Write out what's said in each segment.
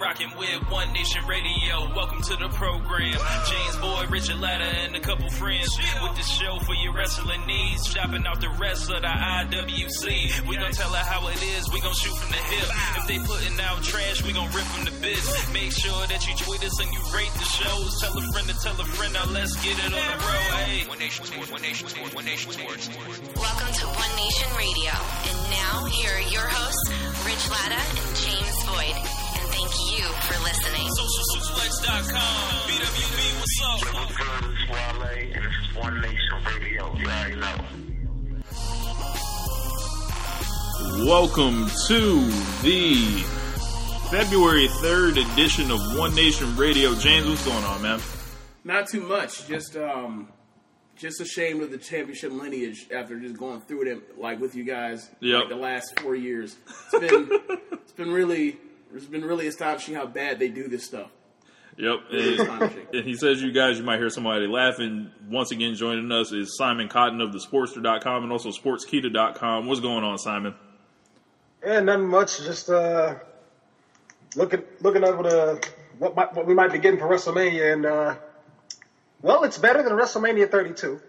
rocking with One Nation Radio. Welcome to the program. James Boyd, Richard Latta, and a couple friends with the show for your wrestling needs. Shopping out the rest of the IWC. We gon' tell her how it is. We gon' shoot from the hip. If they putting out trash, we gon' rip from the bits. Make sure that you tweet us and you rate the shows. Tell a friend to tell a friend. Now let's get it on the road. Hey. One Nation Sports, One Nation Sports, One Nation Sports. Welcome to One Nation Radio. And now, here are your hosts, Rich Latta and James Boyd. And thank you for listening. SocialSuplex.com. BWB, what's up? What's good? It's Wale, and this is One Nation Radio. You already know. Welcome to the February 3rd edition of One Nation Radio. James, what's going on, man? Not too much. Just um, just ashamed of the championship lineage after just going through it like with you guys Yep. like the last four years. It's been it's been really it's been really astonishing how bad they do this stuff. Yep. Really And, astonishing. and he says, you guys, you might hear somebody laughing. Once again, joining us is Simon Cotton of the Sportster.com and also Sportskeeda.com. What's going on, Simon? Yeah, nothing much. Just uh, looking looking over the what might, what we might be getting for WrestleMania, and uh, well, it's better than WrestleMania 32.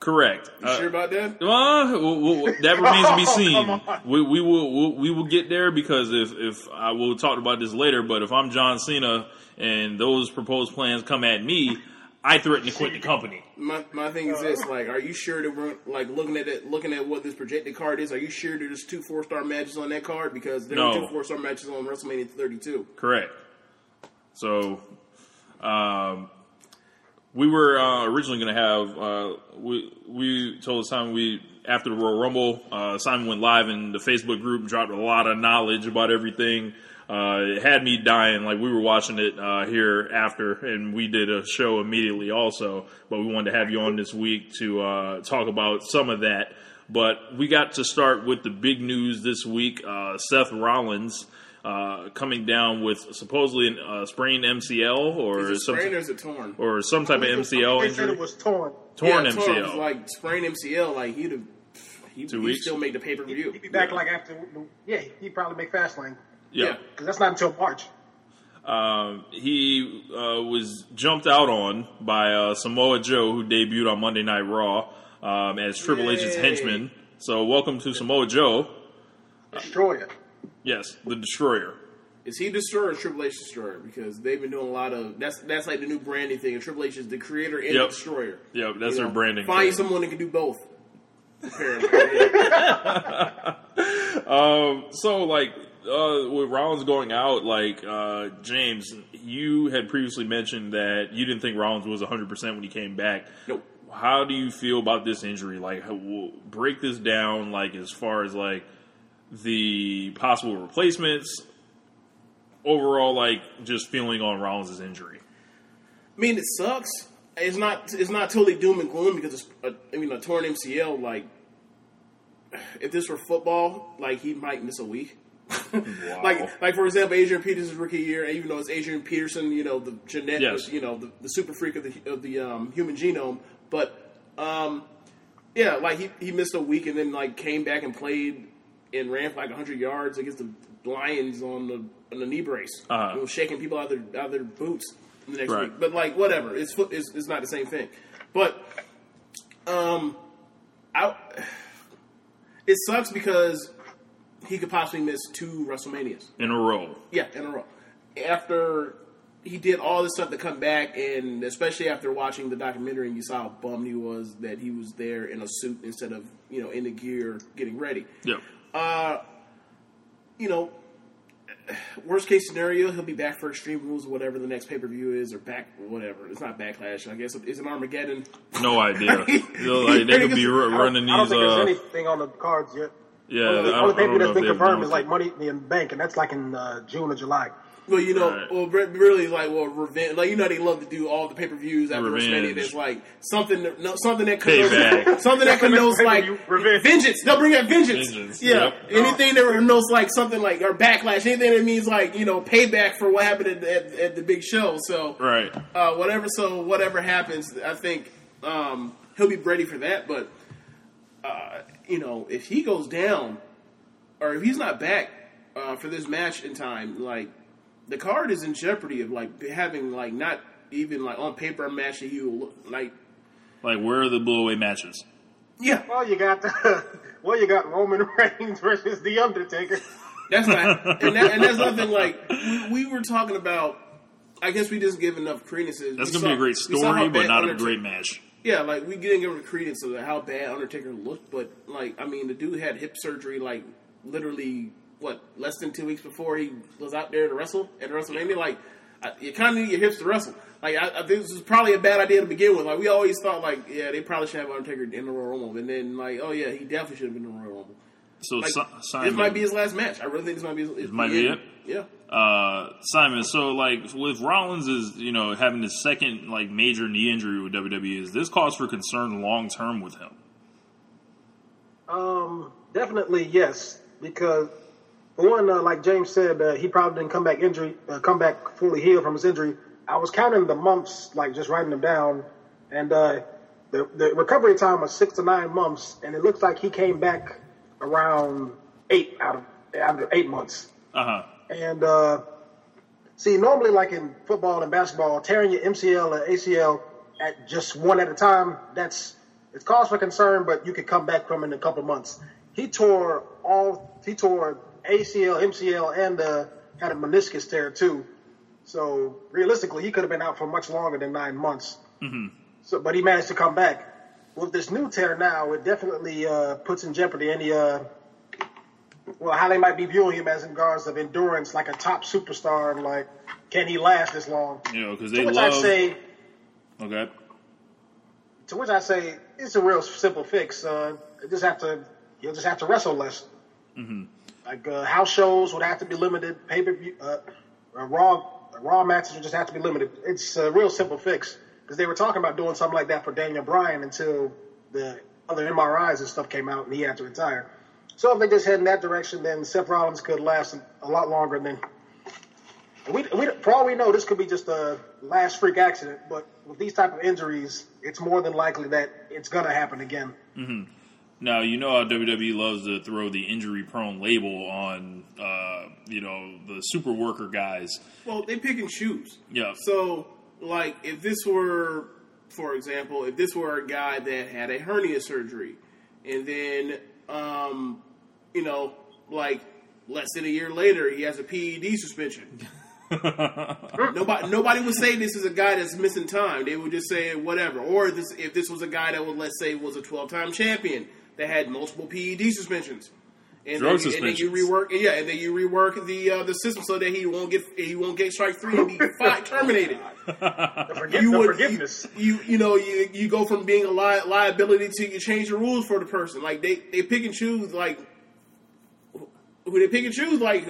Correct. You Uh, sure about that? Well, well, well, that remains to be Oh, seen. on. We, we will we'll, we will get there because if if I will talk about this later, but if I'm John Cena and those proposed plans come at me, I threaten to quit the company. My, my thing is this: like, are you sure that we're like looking at it, looking at what this projected card is? Are you sure there's two four star matches on that card? Because there No. are two four star matches on WrestleMania 32. Correct. So, um, we were uh, originally going to have uh, we we told Simon we after the Royal Rumble, uh, Simon went live in the Facebook group, dropped a lot of knowledge about everything. Uh, it had me dying. Like we were watching it uh, here after, and we did a show immediately also. But we wanted to have you on this week to uh, talk about some of that. But we got to start with the big news this week. Seth Rollins uh, coming down with supposedly a uh, sprained MCL or Is it some sprained or is it torn? or some type of MCL They said injury. it was torn. torn yeah, MCL. Torn, like sprained MCL. Like he'd have. He, Two he'd weeks? still make the pay per view. He'd be back like after. Yeah, he'd probably make Fastlane yeah. because that's not until March. Um, he uh, was jumped out on by uh, Samoa Joe, who debuted on Monday Night Raw um, as Triple H's henchman. So, welcome to Samoa Joe. Destroyer. Yes, the Destroyer. Is he destroyer or Triple H destroyer? Because they've been doing a lot of that's that's like the new branding thing. And Triple H is the creator and Yep. the destroyer. Yep, that's You their know, branding. Find thing. someone that can do both. Apparently, Yeah. Um, so like uh, with Rollins going out, like uh, James, you had previously mentioned that you didn't think Rollins was 100 percent when he came back. Nope. How do you feel about this injury? Like, how, break this down, like as far as like the possible replacements, overall, like just feeling on Rollins' injury. I mean, it sucks. It's not it's not totally doom and gloom because it's a, I mean a torn MCL. Like if this were football, like he might miss a week. Like like for example, Adrian Peterson's rookie year, even though it's Adrian Peterson, you know the genetic, Yes. you know the, the super freak of the of the um, human genome. But um, yeah, like he, he missed a week and then like came back and played and ran for like 100 yards against the Lions on the on the knee brace, Uh-huh. Shaking people out of their out of their boots the next Right. week. But like whatever, it's it's, it's not the same thing. But um, I it sucks because he could possibly miss two WrestleManias. In a row, Yeah, in a row. After he did all this stuff to come back, and especially after watching the documentary, and you saw how bummed he was that he was there in a suit instead of you know in the gear getting ready. yep, Uh, you know, worst case scenario, he'll be back for Extreme Rules or whatever the next pay per view is, or back whatever. It's not Backlash. I guess it's an Armageddon. no idea. You know, like, they could be ru- I don't, running I don't these. think there's Uh, anything on the cards yet. yeah, Only, I only don't, I paper don't know that's if been confirmed is like. Money in the Bank, and that's like in uh, June or July. Well, you know, Right. well, really, like, well, revenge. Like, you know, they love to do all the pay per views after WrestleMania. There's like something, that, no, something that connotes, Payback. something that connotes like revenge. vengeance. They'll bring out vengeance. Vengeance, Yeah, yep. anything that connotes like something like or backlash. Anything that means like you know payback for what happened at, at, at the big show. So Right. uh, whatever. So whatever happens, I think um, he'll be ready for that. But uh, you know, if he goes down, or if he's not back uh, for this match in time, like the card is in jeopardy of like having like not even like on paper a match that you like. Like, where are the blowaway matches? Yeah, Well, you got the, well, you got Roman Reigns versus The Undertaker. that's not, and, that, and that's nothing. Like we, we were talking about. I guess we just give enough credence. to- That's we going to be a great we saw how story, but bad not a great match. Yeah, like we didn't give him credence of how bad Undertaker looked, but like I mean, the dude had hip surgery like literally what less than two weeks before he was out there to wrestle at WrestleMania. Like I, you kind of need your hips to wrestle. Like I, I think this was probably a bad idea to begin with. Like we always thought, like yeah, they probably should have Undertaker in the Royal Rumble, and then like oh yeah, he definitely should have been in the Royal Rumble. So, Like Si- this might be his last match. I really think this might be. His, might be it? Yeah. uh, Simon, so like with Rollins is you know having his second like major knee injury with WWE, is this cause for concern long term with him? Um, definitely yes, because for one, uh, like James said, uh, he probably didn't come back injury, uh, come back fully healed from his injury. I was counting the months, like just writing them down, and uh, the the recovery time was six to nine months, and it looks like he came back around eight out of out of eight months. Uh huh. And uh, see, normally, like in football and basketball, tearing your MCL or ACL at just one at a time, that's it's cause for concern, but you could come back from it in a couple months. He tore all, he tore ACL, MCL, and uh, had a meniscus tear too. So realistically, he could have been out for much longer than nine months. So, but he managed to come back. With this new tear now, it definitely uh, puts in jeopardy any uh, well, how they might be viewing him as in regards of endurance, like a top superstar, and like, can he last this long? You know because To they which love. I say, okay. to which I say, it's a real simple fix. Uh, you just have to, you'll just have to wrestle less. Mm-hmm. Like uh, house shows would have to be limited. Pay per view, uh, uh, raw raw matches would just have to be limited. It's a real simple fix because they were talking about doing something like that for Daniel Bryan until the other MRIs and stuff came out and he had to retire. So if they just head in that direction, then Seth Rollins could last a lot longer than. We, we, for all we know, this could be just a last freak accident. But with these type of injuries, it's more than likely that it's gonna happen again. Now you know how WWE loves to throw the injury prone label on uh, you know the super worker guys. Well, they pick and choose. Yeah. So, like, if this were, for example, if this were a guy that had a hernia surgery, and then, um, you know, like less than a year later, he has a PED suspension. nobody, nobody would say this is a guy that's missing time. They would just say whatever. Or this, if this was a guy that would, let's say, was a twelve-time champion that had multiple PED suspensions. And Drug then, and then you rework, yeah, and then you rework the uh, the system so that he won't get he won't get strike three and be fi- terminated. The, forgive, You would forgiveness. You, you you know you you go from being a li- liability to you change the rules for the person. Like they they pick and choose like who they pick and choose like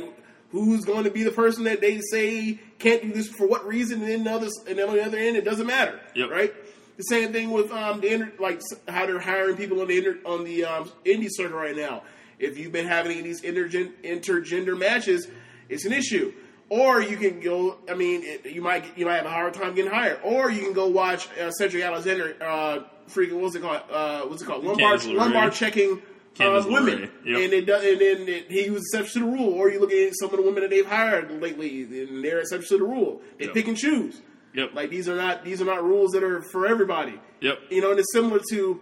who's going to be the person that they say can't do this for what reason, and then the others and then on the other end it doesn't matter, Yep. right? The same thing with um the inter, like how they're hiring people on the inter, on the um, indie circuit right now. If you've been having these intergen, intergender matches, it's an issue. Or you can go. I mean, it, you might get- you might have a hard time getting hired. Or you can go watch uh, Cedric Alexander. Uh, freaking what's it called? Uh, what's it called? Lumbar lumbar checking um, women, yep. and it does, and then it, he was exception to the rule. Or you look at some of the women that they've hired lately, and they're exception to the rule. They Yep. pick and choose. Yep. Like these are not these are not rules that are for everybody. Yep. You know, and it's similar to.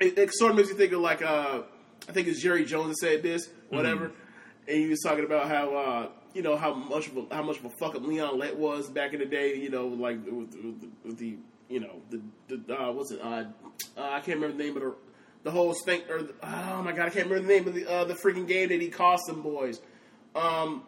It, it sort of makes you think of like uh, I think it's Jerry Jones that said this, whatever, and he was talking about how uh, you know how much of a, how much of a fuck up Leon Lett was back in the day. You know, like with, with, the- with the you know the, the uh, what's it? Uh, uh, I can't remember the name of the the whole stink or the, oh my god, I can't remember the name of the uh, the freaking game that he cost them boys. Um,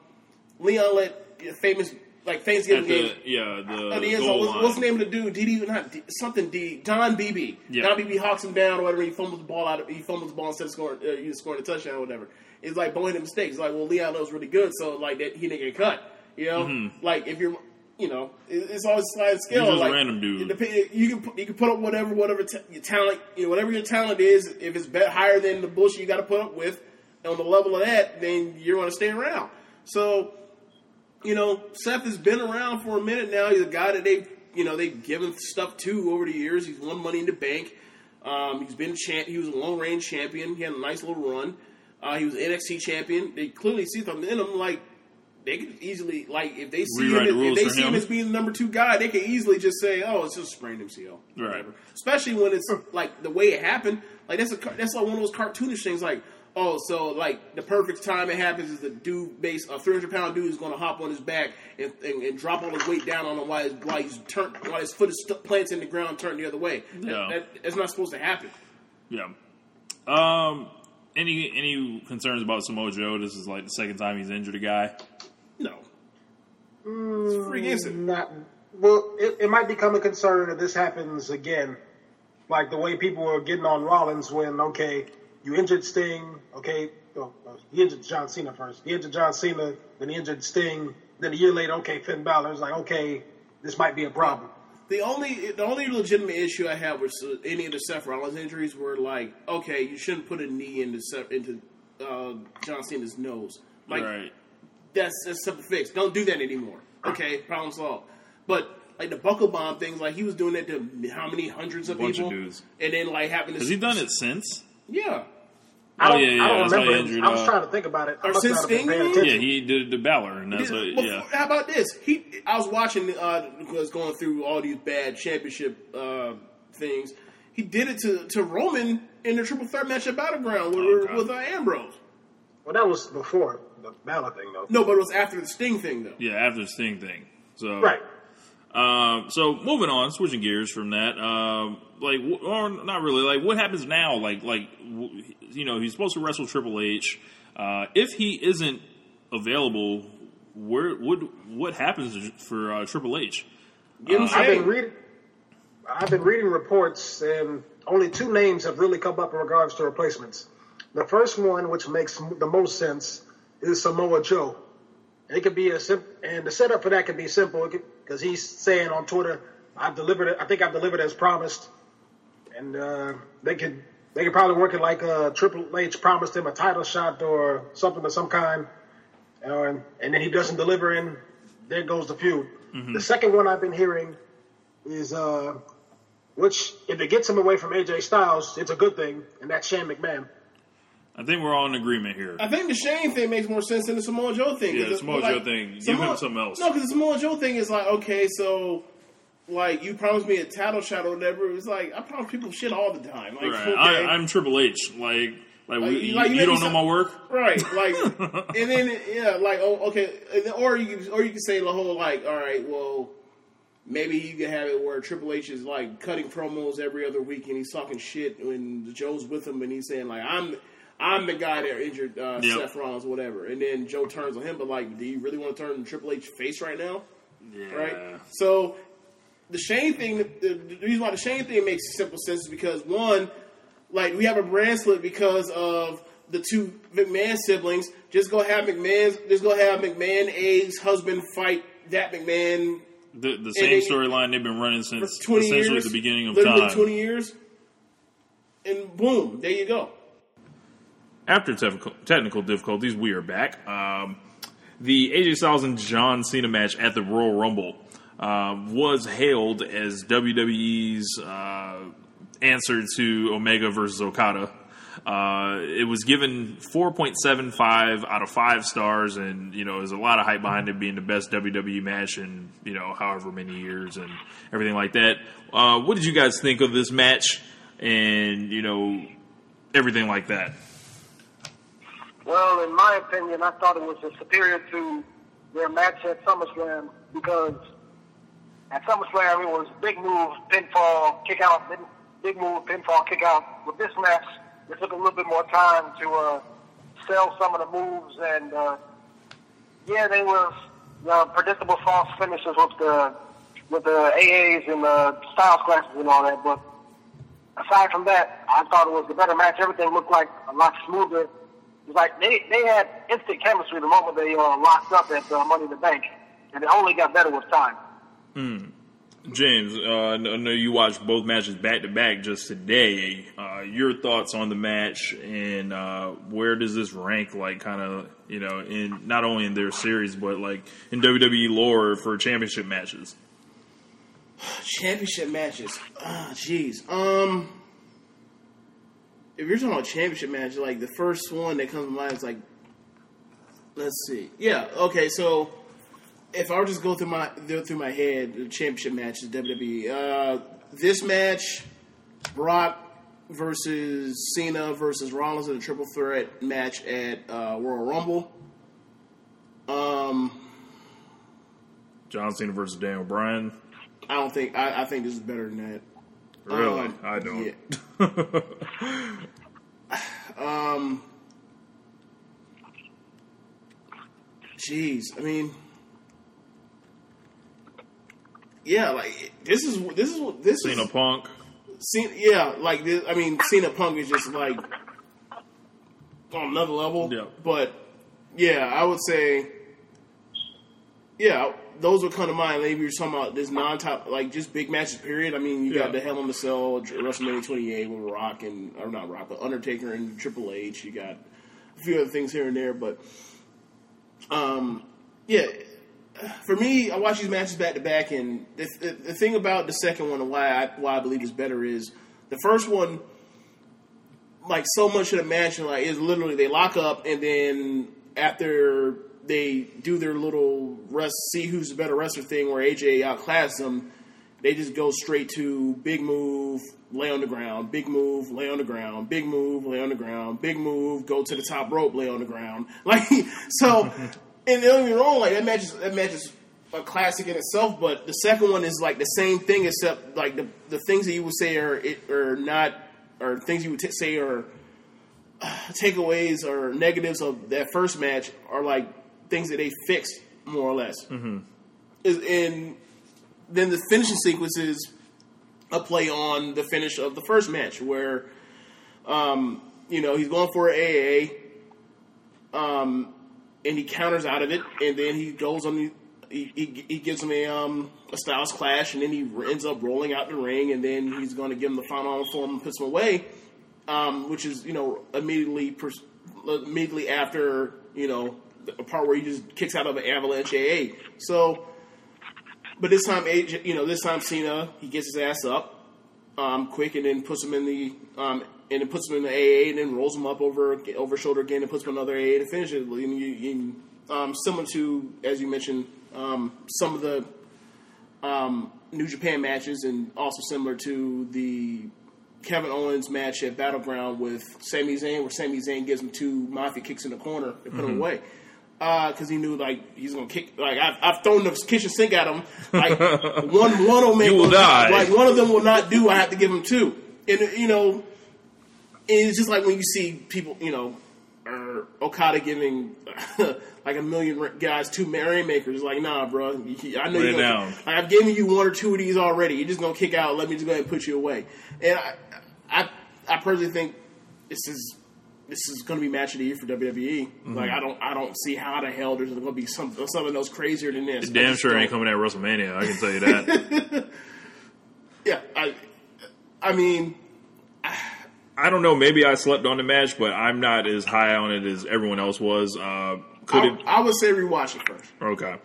Leon Lett, famous like Thanksgiving At game. yeah the Oh, the end goal. What's, what's the name of the dude? D.D. Not D, something D. Don Beebe. Yeah. Don Beebe hawks him down or whatever. He fumbles the ball out. Of, he fumbles the ball instead of scoring. Uh, you scoring a touchdown or whatever. It's like Bowen mistakes. Like well, Leon knows really good, so like that he didn't get cut. You know, like if you're. You know, it's always slide scale. Mm-hmm. just like, random dude. You can put, you can put up whatever whatever ta- your talent, you know, whatever your talent is. If it's bet higher than the bullshit you got to put up with, on the level of that, then you're going to stay around. So you know, Seth has been around for a minute now. He's a guy that they've, you know, they've given stuff to over the years. He's won Money in the Bank. Um, he's been champ. He was a long range champion. He had a nice little run. Uh, he was NXT champion. They clearly see something in him. Like, they could easily like if they see Rewrite him, the if they see him him. as being the number two guy, they could easily just say, "Oh, it's just a sprained MCL." Right. Whatever. Especially when it's like the way it happened. Like that's a that's like one of those cartoonish things. Like, oh, so like the perfect time it happens is the dude base a three hundred pound dude is going to hop on his back and, and, and drop all his weight down on him while his while he's turned while his foot is st- plants in the ground, turned the other way. Yeah. that, that's not supposed to happen. Yeah. Um. Any any concerns about Samoa Joe? This is like the second time he's injured a guy. No, it's a freak incident. Not well. It, it might become a concern if this happens again, like the way people were getting on Rollins when okay, you injured Sting, okay, oh, oh, he injured John Cena first. He injured John Cena, then he injured Sting. Then a year later, okay, Finn Balor. It's like okay, this might be a problem. The only the only legitimate issue I had with any of the Seth Rollins injuries were like, okay, you shouldn't put a knee into Seth, into uh, John Cena's nose. Like right. that's that's simple fix. Don't do that anymore. Okay, problem solved. But like the buckle bomb things, like he was doing that to how many hundreds of Bunch of people, dudes. and then like having to Has he done it since? Yeah, I Oh, don't, yeah, yeah, I don't that's why he remember. it. injured, I was uh, trying to think about it. I Or must since not Sting? Yeah, he did the Balor, and that's what. Well, Yeah. How about this? He, I was watching, uh, was going through all these bad championship uh, things. He did it to, to Roman in the triple threat match at Battleground with, Oh, with uh, Ambrose. Well, that was before the Balor thing, though. No, but it was after the Sting thing, though. Yeah, after the Sting thing. So Right. Um, so moving on, switching gears from that, um, like, or not really, like, what happens now? Like, like, w- you know, he's supposed to wrestle Triple H. Uh, if he isn't available, where would what happens for uh, Triple H? Give him I've been reading. I've been reading reports, and only two names have really come up in regards to replacements. The first one, which makes the most sense, is Samoa Joe. It could be a simple, and the setup for that could be simple because he's saying on Twitter, "I've delivered it. I think I've delivered as promised," and uh, they could they could probably work it like uh, Triple H promised him a title shot or something of some kind, uh, and, and then he doesn't deliver, and there goes the feud. The second one I've been hearing is uh, which if it gets him away from AJ Styles, it's a good thing, and that's Shane McMahon. I think we're all in agreement here. I think the Shane thing makes more sense than the Samoa Joe thing. Yeah, the Samoa like- Joe thing. Give him something else. No, because the Samoa Joe thing is like, okay, so like you promised me a title shot or whatever. It's like I promise people shit all the time. Like, Right. okay. I, I'm Triple H. Like, like, Like, you, like, you you don't know sound- my work. Right, like, and then yeah, like, oh, okay, and then, or you can, or you can say the whole like, all right, well, maybe you can have it where Triple H is like cutting promos every other week and he's talking shit when Joe's with him and he's saying like, I'm, I'm the guy that injured uh, Yep. Seth Rollins, whatever, and then Joe turns on him, but like, do you really want to turn Triple H face right now? Yeah. right? So the Shane thing, the, the reason why the Shane thing makes simple sense is because one, like we have a brand split because of the two McMahon siblings. Just go have McMahon's, just go have McMahon A's husband fight that McMahon The, the same storyline they've been running since essentially years, the beginning of literally time. twenty years, and boom, there you go. After technical, technical difficulties, we are back. Um, the AJ Styles and John Cena match at the Royal Rumble um, was hailed as WWE's uh, answer to Omega versus Okada. Uh, it was given 4.75 out of five stars, and you know, there's a lot of hype behind it being the best WWE match in you know however many years and everything like that. Uh, what did you guys think of this match, and you know, everything like that? Well, in my opinion, I thought it was superior to their match at SummerSlam because at SummerSlam it was big move, pinfall, kick out, big, move, pinfall, kick out. With this match, it took a little bit more time to uh, sell some of the moves, and uh, yeah, they were uh, predictable false finishes with the with the AAs and the Styles clashes and all that. But aside from that, I thought it was a better match. Everything looked like a lot smoother. It was like they they had instant chemistry the moment they uh, locked up at uh, Money in the Bank, and it only got better with time. James, uh, I know you watched both matches back to back just today. Uh, your thoughts on the match and uh, where does this rank, like, kind of, you know, in not only in their series but like in WWE lore for championship matches? Championship matches. Ah, jeez. Um, if you're talking about championship matches, like the first one that comes to mind is like Let's see. Yeah. Okay. So if I were just go through my go through my head, the championship matches WWE. Uh, this match, Brock versus Cena versus Rollins in a triple threat match at uh, Royal Rumble. Um, John Cena versus Daniel Bryan. I don't think I, I think this is better than that. Really? Um, I don't. yeah. Um, jeez, I mean, yeah, like this is this is what this is. Cena is. Punk. Cena, yeah, like this, I mean, Cena Punk is just like on another level. Yeah. But yeah, I would say, yeah, those would come to mind. Maybe you're talking about this non-top, like just big matches. Period. I mean, you Yeah. got the Hell in the Cell, WrestleMania 28 with Rock and or not Rock, but Undertaker and Triple H. You got a few other things here and there, but um, yeah. For me, I watch these matches back to back, and the, the, the thing about the second one and why I, why I believe it's better is the first one, like so much of the match, like is literally they lock up, and then after they do their little rest, see who's the better wrestler thing, where AJ outclassed them, they just go straight to big move, lay on the ground, big move, lay on the ground, big move, lay on the ground, big move, go to the top rope, lay on the ground. Like so, and don't get me wrong, like that match is that match is a classic in itself. But the second one is like the same thing, except like the the things that you would say are it are not, or things you would t- say are uh, takeaways or negatives of that first match are like things that they fixed more or less. Mm-hmm. Is and then the finishing sequence is a play on the finish of the first match where um, you know he's going for AA um, and he counters out of it and then he goes on the he, he, he gives him a um, a styles clash and then he ends up rolling out the ring and then he's going to give him the final form and puts him away um, which is you know immediately pers- immediately after you know a part where he just kicks out of an avalanche AA so but this time, AJ, you know, this time Cena he gets his ass up um, quick and then puts him in the um, and then puts him in the AA and then rolls him up over over shoulder again and puts him in another AA to finish it. And you, you, um, similar to as you mentioned um, some of the um, New Japan matches and also similar to the Kevin Owens match at Battleground with Sami Zayn, where Sami Zayn gives him two mafia kicks in the corner and put him away. Uh, because he knew like he's gonna kick. Like I've, I've thrown the kitchen sink at him. Like one one will make You will die. Like one of them will not do. I have to give him two. And you know, and it's just like when you see people, you know, or Okada giving like a million guys two makers. Like, nah, bro. I know you're down. Like, I've given you one or two of these already. You're just gonna kick out. Let me just go ahead and put you away. And I, I, I personally think this is this is going to be match of the year for WWE. Mm-hmm. Like, I don't I don't see how the hell there's going to be some something else crazier than this. I Damn sure ain't don't. coming at WrestleMania. I can tell you that. Yeah, I, I mean, I don't know. Maybe I slept on the match, but I'm not as high on it as everyone else was. Uh, could I, it? I would say rewatch it first. Okay.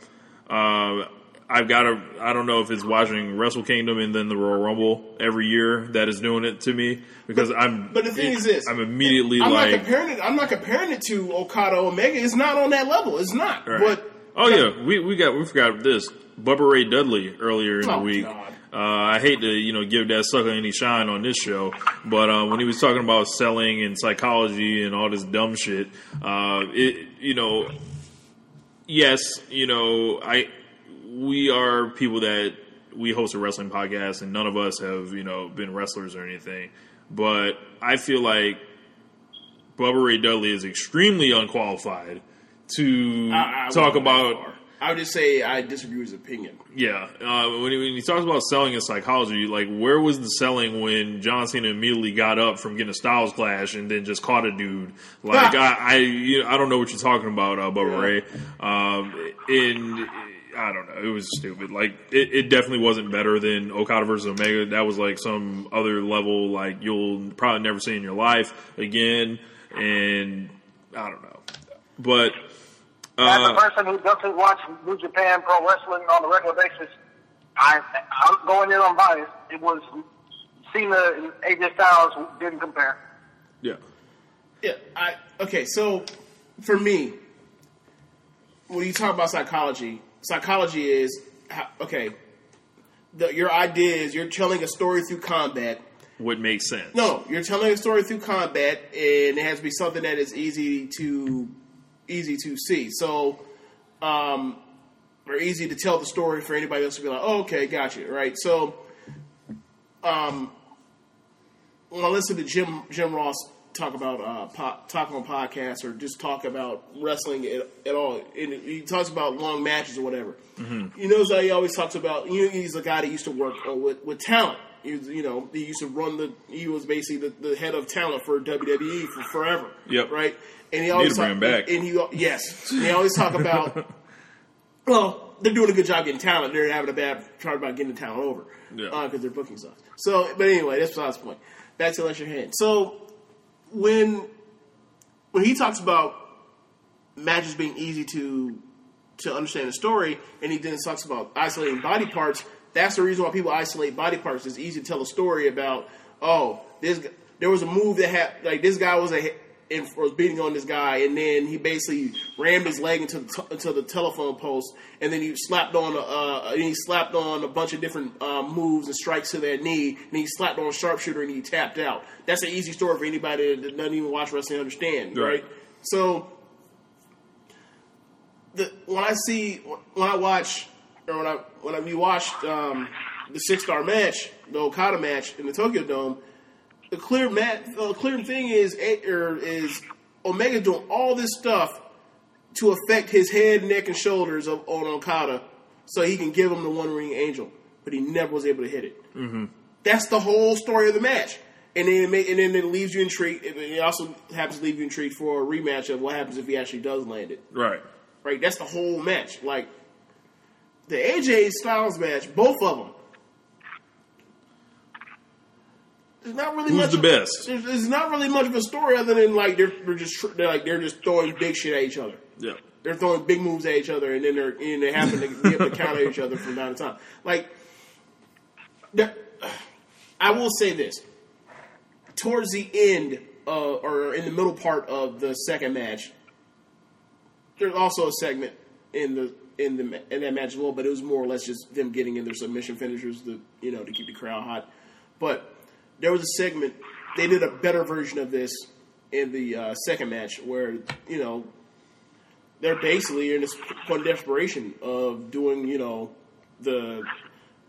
Um, I've got to. I don't know if it's watching Wrestle Kingdom and then the Royal Rumble every year that is doing it to me because I'm. But the thing it- is this: I'm immediately I'm like. not comparing it. I'm not comparing it to Okada Omega. It's not on that level. It's not. Right. But oh yeah, we we got we forgot this Bubba Ray Dudley earlier in the Oh, week. God. Uh, I hate to you know give that sucker any shine on this show, but uh, when he was talking about selling and psychology and all this dumb shit, uh, it you know, yes, you know, I we are people that we host a wrestling podcast, and none of us have you know been wrestlers or anything, but I feel like Bubba Ray Dudley is extremely unqualified to I, I talk wouldn't go that about. I would just say I disagree with his opinion. yeah, uh, when, he, when he talks about selling and psychology, like where was the selling when John Cena immediately got up from getting a Styles clash and then just caught a dude? Like I, I, you know, I don't know what you're talking about, uh, Bubba Yeah. Ray. Um, in I don't know, it was stupid. Like it, it definitely wasn't better than Okada versus Omega. That was like some other level, like you'll probably never see in your life again. And I don't know, but. As Uh, a person who doesn't watch New Japan Pro Wrestling on a regular basis, I, I'm going in on bias. It was Cena and AJ Styles didn't compare. yeah. Yeah, I okay. So for me, when you talk about psychology, psychology is how, okay. The, your idea is you're telling a story through combat. Would make sense. No, you're telling a story through combat, and it has to be something that is easy to easy to see. So, um, or easy to tell the story for anybody else to be like, oh, okay, gotcha, right? So, um, when I listen to Jim Jim Ross talk about uh, po- talk on podcasts or just talk about wrestling at, at all, and he talks about long matches or whatever. You know, how he always talks about. You know, he's a guy that used to work uh, with with talent. He was, you know, he used to run the. He was basically the, the head of talent for WWE for forever. Yep. Right. And he always talk, back. And he yes, and he always talk about. Well, they're doing a good job getting talent. They're having a bad trying about getting the talent over Yeah. because their booking sucks. So, but anyway, that's besides the point. Back to Your Hand. So, when when he talks about matches being easy to to understand the story, and he then talks about isolating body parts, that's the reason why people isolate body parts. It's easy to tell a story about oh this there was a move that had like this guy was a and was beating on this guy, and then he basically rammed his leg into the t- into the telephone post, and then he slapped on a uh, and he slapped on a bunch of different um, moves and strikes to that knee, and he slapped on a sharpshooter and he tapped out. That's an easy story for anybody that doesn't even watch wrestling to understand, Right. right? So the when I see when I watch or when I when I, we watched um, the six star match, the Okada match in the Tokyo Dome, the clear mat, the clear thing is or is Omega doing all this stuff to affect his head, neck, and shoulders of, on Okada, so he can give him the One Winged Angel, but he never was able to hit it. Mm-hmm. That's the whole story of the match. And then, it may, and then it leaves you intrigued. It also happens to leave you intrigued for a rematch of what happens if he actually does land it Right. right? That's the whole match. Like the AJ Styles match, both of them. There's not really Who's much the of- best? There's, there's not really much of a story other than like they're, they're just they're like they're just throwing big shit at each other. Yeah. They're throwing big moves at each other, and then they're and they happen to be able to counter each other from time to time. Like, I will say this: towards the end, uh, or in the middle part of the second match, there's also a segment in the in the in that match as well, but it was more or less just them getting in their submission finishers to you know to keep the crowd hot. But there was a segment they did a better version of this in the uh, second match where you know they're basically in this point of desperation of doing you know the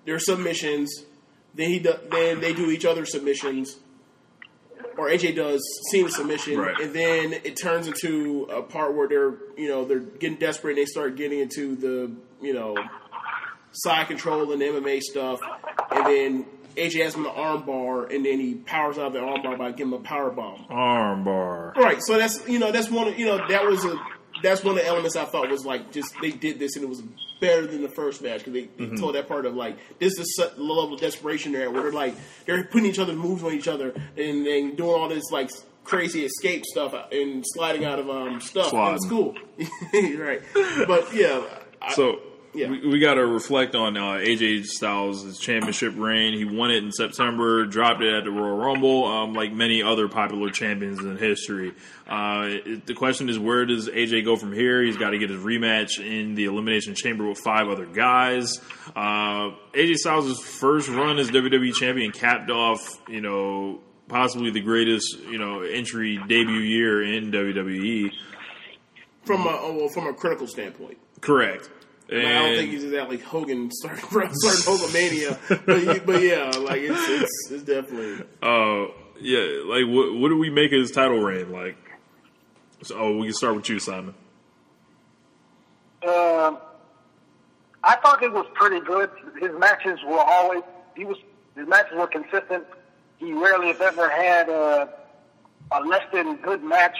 their submissions. Then he do, then they do each other's submissions or AJ does Cena submission, Right. and then it turns into a part where they're you know they're getting desperate and they start getting into the you know side control and MMA stuff, and then AJ has him an arm bar, and then he powers out of the arm bar by giving him a power bomb. Armbar. Right, so that's you know that's one of you know that was a that's one of the elements I thought was like just they did this and it was better than the first match because they, they told that part of like this is the level of desperation they're at where they're like they're putting each other's moves on each other and then doing all this like crazy escape stuff and sliding out of um stuff. Sliding. It's cool, right? But yeah, I, So Yeah. we, we got to reflect on uh, AJ Styles' championship reign. He won it in September, dropped it at the Royal Rumble, um, like many other popular champions in history. Uh, it- the question is, where does AJ go from here? He's got to get his rematch in the Elimination Chamber with five other guys. Uh, AJ Styles' first run as WWE champion capped off, you know, possibly the greatest, you know, entry debut year in WWE. from a oh, from a critical standpoint. Correct. Like, I don't think he's that like Hogan starting starting Hogan but, but yeah, like it's, it's it's definitely Uh, yeah, like what what do we make of his title reign? Like, so, oh, we can start with you, Simon. Um, I thought it was pretty good. His matches were always he was his matches were consistent. He rarely, if ever, had a, a less than good match.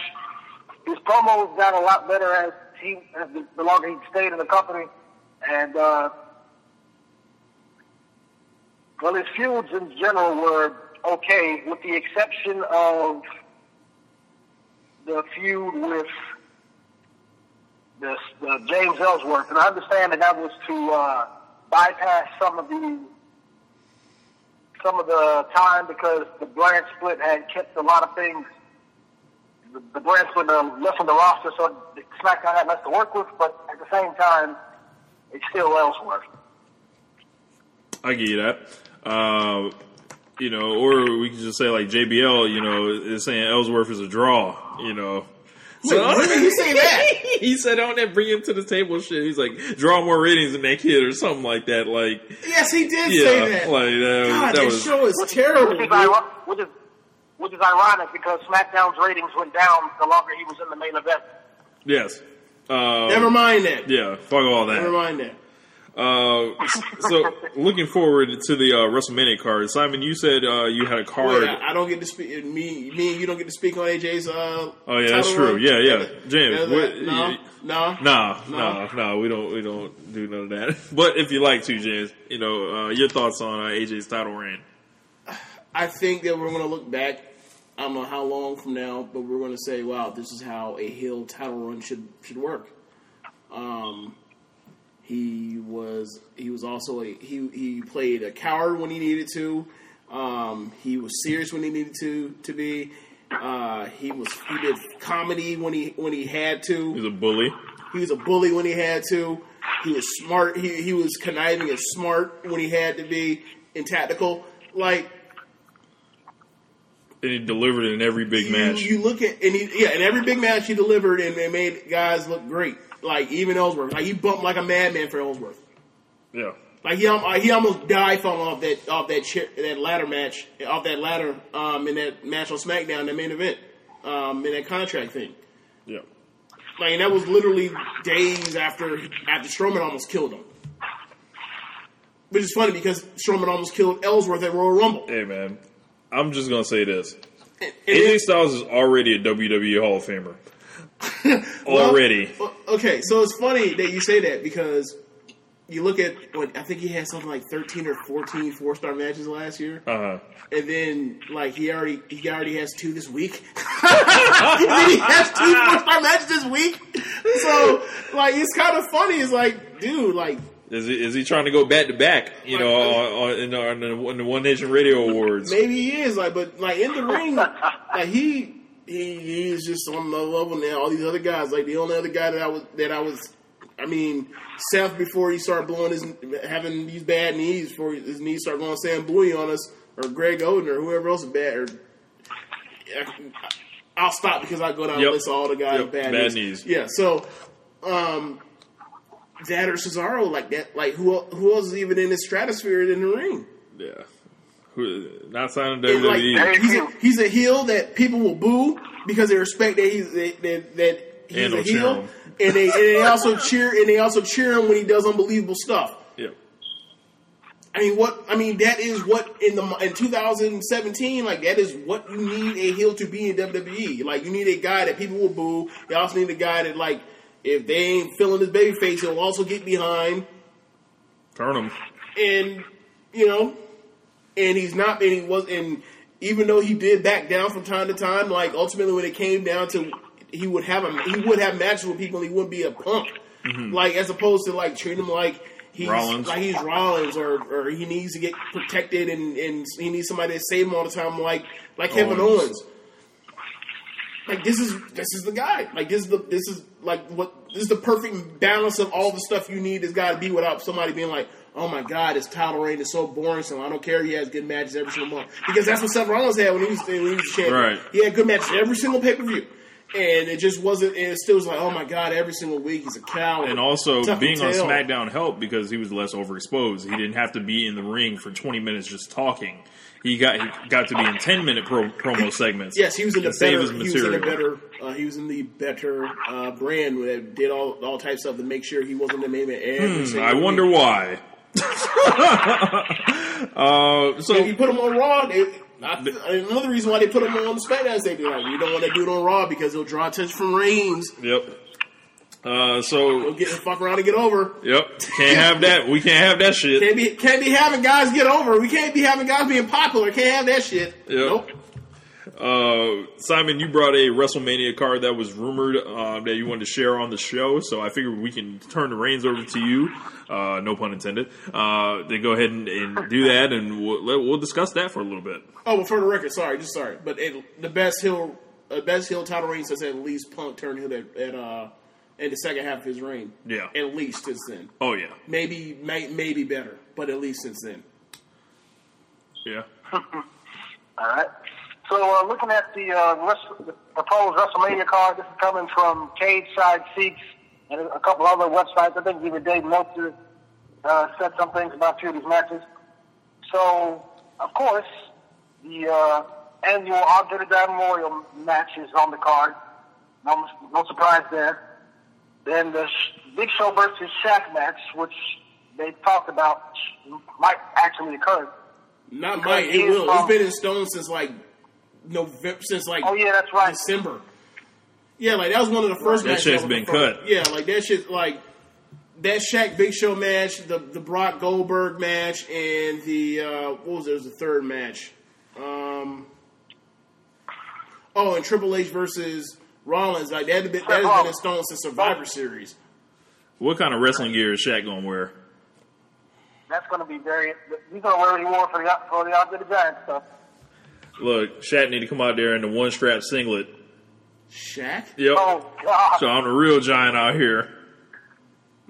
His promos got a lot better as he as the, the longer he stayed in the company, and uh, well, his feuds in general were okay, with the exception of the feud with this uh, James Ellsworth, and I understand that that was to uh, bypass some of the some of the time because the brand split had kept a lot of things the, the brands would um, lessen the roster, so SmackDown had less to work with. But at the same time, it's still Ellsworth. I get you that. Uh, you know, or we could just say like JBL, you know, is saying Ellsworth is a draw, you know. Wait, when did you say that? he said on that bring him to the table shit. He's like draw more ratings than that kid or something like that. Like Yes, he did yeah, say that. like that, God, that that was show is terrible. Which is, dude. which is which is ironic because SmackDown's ratings went down the longer he was in the main event. yes. Uh, Never mind that. yeah, fuck all that. Never mind that. Uh, so looking forward to the uh, WrestleMania card, Simon. You said uh, you had a card. Wait, I, I don't get to speak. Me, me, and you don't get to speak on AJ's. Uh, Oh, yeah, that's true. run? Yeah, yeah. James, what- no, no, Nah, No. no, no, we don't, we don't do none of that. But if you like to, James, you know, uh, your thoughts on uh, AJ's title reign? I think that we're going to look back. I don't know how long from now, but we're going to say, "Wow, this is how a heel title run should should work." Um, he was he was also a he he played a coward when he needed to. Um, he was serious when he needed to to be. Uh, he was he did comedy when he when he had to. He's a bully. He was a bully when he had to. He was smart. He he was conniving and smart when he had to be, and tactical. Like And he delivered in every big match. you look at and he yeah, in every big match he delivered and, and made guys look great. Like even Ellsworth, like he bumped like a madman for Ellsworth. yeah. Like he al- he almost died falling off that off that chair, that ladder match off that ladder um, in that match on SmackDown, the main event, um, in that contract thing. Yeah. Like and that was literally days after after Strowman almost killed him. Which is funny because Strowman almost killed Ellsworth at Royal Rumble. Hey, man. I'm just going to say this. And- and AJ Styles is already a WWE Hall of Famer. Well, already. well, okay, so it's funny that you say that because you look at what I think he had something like 13 or 14 four star matches last year. Uh huh. and then like he already he already has two this week. and then he has two four star matches this week. So like it's kind of funny. It's like, dude, like Is he, is he trying to go back to back? You know, on, on, in, the, on, the, on the One Nation Radio Awards. maybe he is like, but like in the ring, like he he he's just on another level now. All these other guys, like the only other guy that I was that I was. I mean, Seth before he started blowing his having these bad knees before his knees start going Sam Bowie on us, or Greg Oden or whoever else is bad. Or I'll stop because I go down Yep. and list all the guys Yep, with bad, bad knees. knees. Yeah, so um, that or Cesaro like that. Like who who else is even in the stratosphere in the ring? Yeah. Who, not signing And, like, WWE. he's, a, he's a heel that people will boo because they respect that he's that, that, that he's And a heel, and they and they also cheer and they also cheer him when he does unbelievable stuff. yeah. I mean, what I mean that is what in the in 2017, like that is what you need a heel to be in WWE. Like you need a guy that people will boo. You also need a guy that like if they ain't feeling his baby face, he'll also get behind Turn him. and you know, and he's not, and he was, and even though he did back down from time to time, like ultimately when it came down to, he would have a, he would have matches with people, and he wouldn't be a punk, mm-hmm. like as opposed to like treat him like he's Rollins. like he's Rollins, or or he needs to get protected, and and he needs somebody to save him all the time, like like Kevin Owens. Owens. Like this is this is the guy. Like this is the this is like what this is the perfect balance of all the stuff you need this got to be without somebody being like, oh my god, his title reign is so boring. So I don't care. He has good matches every single month because that's what Seth Rollins had when he was when he was champion. Right. He had good matches every single pay per view. And it just wasn't. And it still was like, oh my god, every single week he's a coward. And also, Tuck being on. SmackDown helped because he was less overexposed. He didn't have to be in the ring for 20 minutes just talking. He got he got to be in 10 minute pro, promo segments. Yes, he was in the better. He was in material. better. Uh, he was in the better uh, brand that did all all types of stuff to make sure he wasn't the main event every Hmm, I wonder week. why. uh, so If you put him on Raw, they, I, another reason why they put him on the SmackDown is they be like, we don't want to do it on Raw because it'll draw attention from Reigns. yep. Uh, so get the fuck around and get over. yep, can't have that. We can't have that shit. Can't be can't be having guys get over. We can't be having guys being popular. Can't have that shit. Yep. Nope. Uh, Simon, you brought a WrestleMania card that was rumored uh, that you wanted to share on the show, so I figured we can turn the reins over to you. Uh, no pun intended. Uh, then go ahead and, and do that, and we'll, let- we'll discuss that for a little bit. Oh, well, for the record, sorry, just sorry, but it, the best heel uh, best heel title reign since at least Punk turned heel at, at uh in the second half of his reign. Yeah. at least since then. Oh yeah, Maybe may, maybe better, but at least since then. yeah. All right. So uh, looking at the, uh, rest, the proposed WrestleMania card, this is coming from Cage Side Seats and a couple other websites. I think even Dave Meltzer uh, said some things about a few of these matches. So, of course, the uh, annual Andre the Memorial match is on the card. No, no surprise there. Then the Big Show versus Shaq match, which they talked about, might actually occur. Not might it it is will. it's been in stone since like November, since like Oh yeah, that's right. December. Yeah, like that was one of the first That matches. shit's I been from. cut. Yeah, like that shit. Like that Shaq Big Show match, the the Brock Goldberg match, and the uh, what was it? It was the third match. Um, oh, and Triple H versus Rollins. Like that had been, that has been in stone since Survivor Series. What kind of wrestling gear is Shaq gonna wear? That's going to be very. He's going to wear what he wore for the for the Andre the Giant stuff. Look, Shaq need to come out there in the one strap singlet. Shaq. Yep. Oh God! So I'm the real giant out here.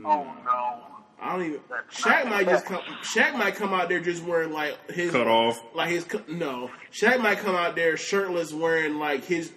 oh no! I don't even. Shaq might just come. Shaq might come out there just wearing like his Cut off. like his no. Shaq might come out there shirtless, wearing like his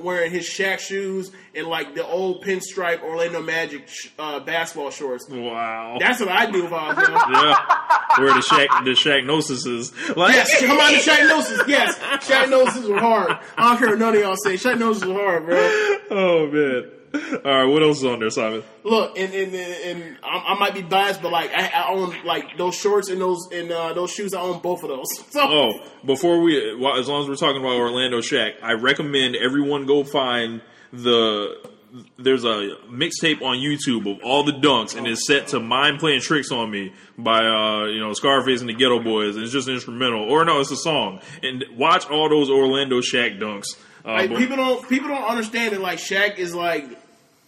wearing his Shaq shoes and like the old pinstripe Orlando Magic sh- uh, basketball shorts. Wow. That's what I do if I was yeah. Where the Shaq the Shaqnosis is. Like Yes, come on to Shaqnosis. Yes, Shaqnosis were hard. I don't care what none of y'all say. Shaqnosis were hard, bro. Oh man. All right, what else is on there, Simon? Look, and and, and, and I, I might be biased, but like I, I own like those shorts and those and uh, those shoes. I own both of those. So Oh, before we, as long as we're talking about Orlando Shaq, I recommend everyone go find the. There's a mixtape on YouTube of all the dunks, and it's set to "Mind Playing Tricks on Me" by uh, you know Scarface and the Geto Boys. And it's just an instrumental, or no, it's a song. And watch all those Orlando Shaq dunks. Uh, Like but- people don't people don't understand that like Shaq is like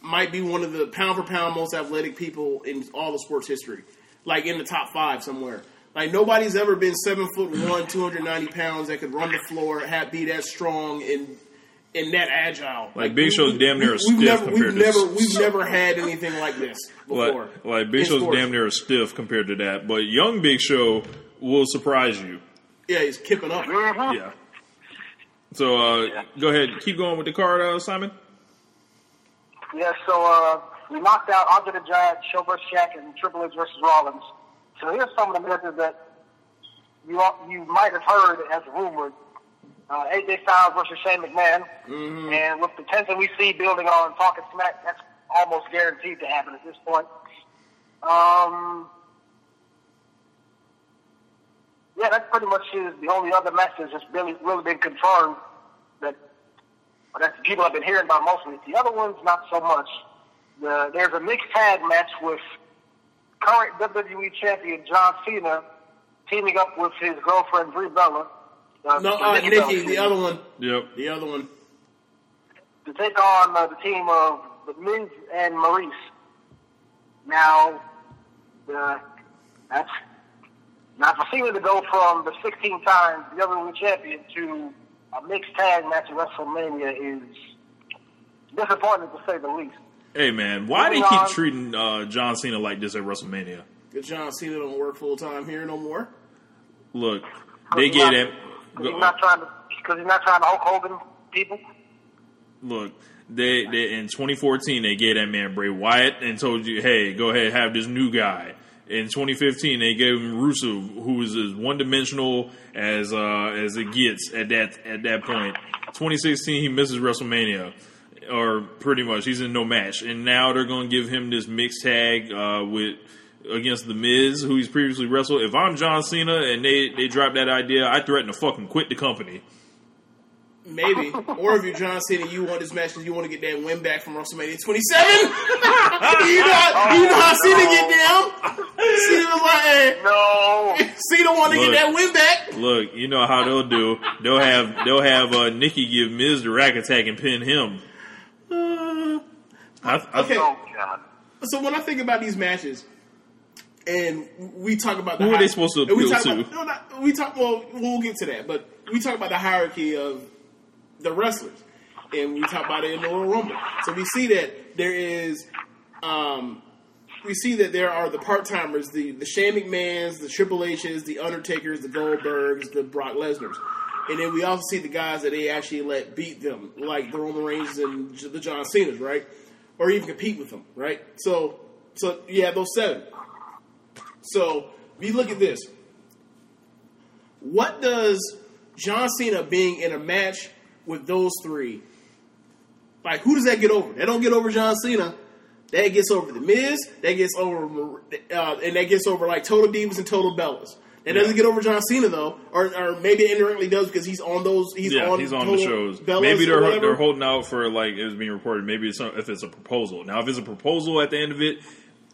might be one of the pound for pound most athletic people in all of sports history, like in the top five somewhere. Like nobody's ever been seven foot one, two hundred ninety pounds that could run the floor, have be that strong and and that agile. Like, Big Show's damn near a stiff never, compared we've to- never we've never had anything like this before. like, like Big Show's sports. damn near stiff compared to that, but young Big Show will surprise you. Yeah, he's kipping up. Yeah. So uh, go ahead, keep going with the card, uh, Simon. Yeah, so uh, we knocked out Andre the Giant, Show vs. Shaq, and Triple H versus Rollins. So here's some of the matches that you all- you might have heard as rumored. Uh, AJ Styles versus Shane McMahon, and with the tension we see building on talking smack, that's almost guaranteed to happen at this point. Um, yeah, that pretty much is the only other match that's just really really been confirmed that that people I've been hearing about mostly. The other ones, not so much. The, there's a mixed tag match with current WWE champion John Cena teaming up with his girlfriend Brie Bella. Uh, No, the uh, Nikki Nikki, Bella the other one, Yep. the other one. to take on uh, the team of the Miz and Maryse. Now, uh, that's now for Cena to go from the 16 times WWE champion to a mixed tag match at WrestleMania is disappointing to say the least. Hey man, why do you keep treating uh, John Cena like this at WrestleMania? Because John Cena don't work full time here no more. Look, they get not- him. Because he's not trying to, because he's not trying to Hulk Hogan people. Look, they, they in 2014 they gave that man Bray Wyatt and told you, hey, go ahead have this new guy. In 2015 they gave him Rusev, who is as one dimensional as uh, as it gets at that at that point. 2016 he misses WrestleMania, or pretty much he's in no match, and now they're going to give him this mixed tag uh, with against the Miz, who he's previously wrestled. If I'm John Cena and they they drop that idea, I threaten to fucking quit the company. Maybe. or if you're John Cena, you want this match because you want to get that win back from WrestleMania 27. you, know how, you know how Cena get down? Cena was like, hey, No. Cena want to get that win back. Look, you know how they'll do. They'll have they'll have uh, Nikki give Miz the rack attack and pin him. Uh, I, I, Okay. Oh so when I think about these matches, and we talk about the Who are hi- they supposed to and we appeal talk to? About, no, not, we talk. Well, we'll get to that, but we talk about the hierarchy of the wrestlers. and we talk about it in the Royal Rumble. So we see that there is, um, we see that there are the part timers, the the Shane McMahon's, the Triple H's, the Undertakers, the Goldbergs, the Brock Lesnar's, and then we also see the guys that they actually let beat them, like the Roman Reigns and the John Cena's, right? Or even compete with them, right? So, so you have those seven. So you look at this, what does John Cena being in a match with those three, like who does that get over? That don't get over John Cena. That gets over the Miz. That gets over, uh, and that gets over like Total Divas and Total Bellas. That doesn't get over John Cena though, or, or maybe indirectly does because he's on those. He's yeah, on he's on Total the shows. Bellas Maybe they're they're holding out for like it was being reported. Maybe it's not, if it's a proposal. Now, if it's a proposal at the end of it,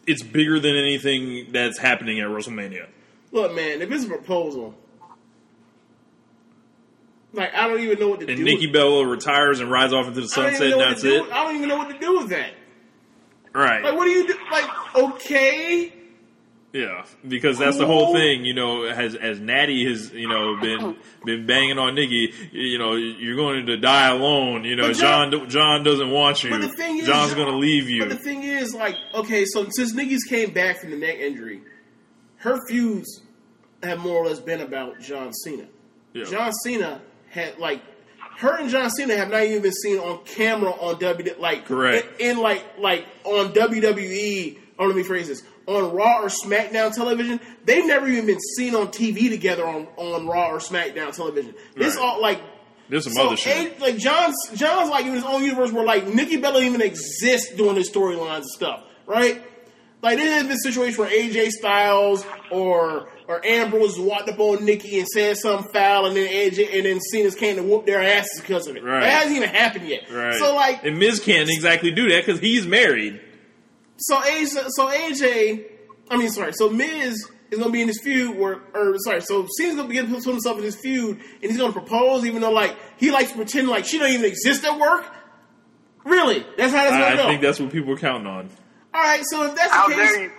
it's bigger than anything that's happening at WrestleMania. Look, man, if it's a proposal, like I don't even know what to And do. And Nikki Bella retires and rides off into the I don't even sunset, and that's it. I don't even know what to do with that. Right? Like, what do you do? Like, okay, Yeah, because that's the whole thing. You know, as as Natty has you know been been banging on Nikki. You know, you're going to die alone. You know, John- John John doesn't want you. But the thing is, John's going to leave you. But the thing is, like, okay, so since Nikki's came back from the neck injury, her feuds have more or less been about John Cena. Yeah. John Cena had like her and John Cena have not even been seen on camera on W like Correct. in, in, like like on WWE. Or let me phrase this: on Raw or SmackDown television, they've never even been seen on TV together on on Raw or SmackDown television. This Right. all like There's some so other shit. Like John's John's like in his own universe where like Nikki Bella even exists doing his storylines and stuff, right? Like there has been situations where AJ Styles or or Ambrose walked up on Nikki and said something foul, and then AJ and then Cena's came to whoop their asses because of it. Right. That hasn't even happened yet. Right. So like and Miz can't exactly do that because he's married. so AJ, so AJ, I mean, sorry, so Miz is gonna be in this feud where, or sorry, so Cena's gonna begin to put himself in this feud, and he's gonna propose, even though like he likes to pretend like she don't even exist at work. Really, that's how that's I, gonna I go. I think that's what people are counting on. All right, so if that's How the dare case, you?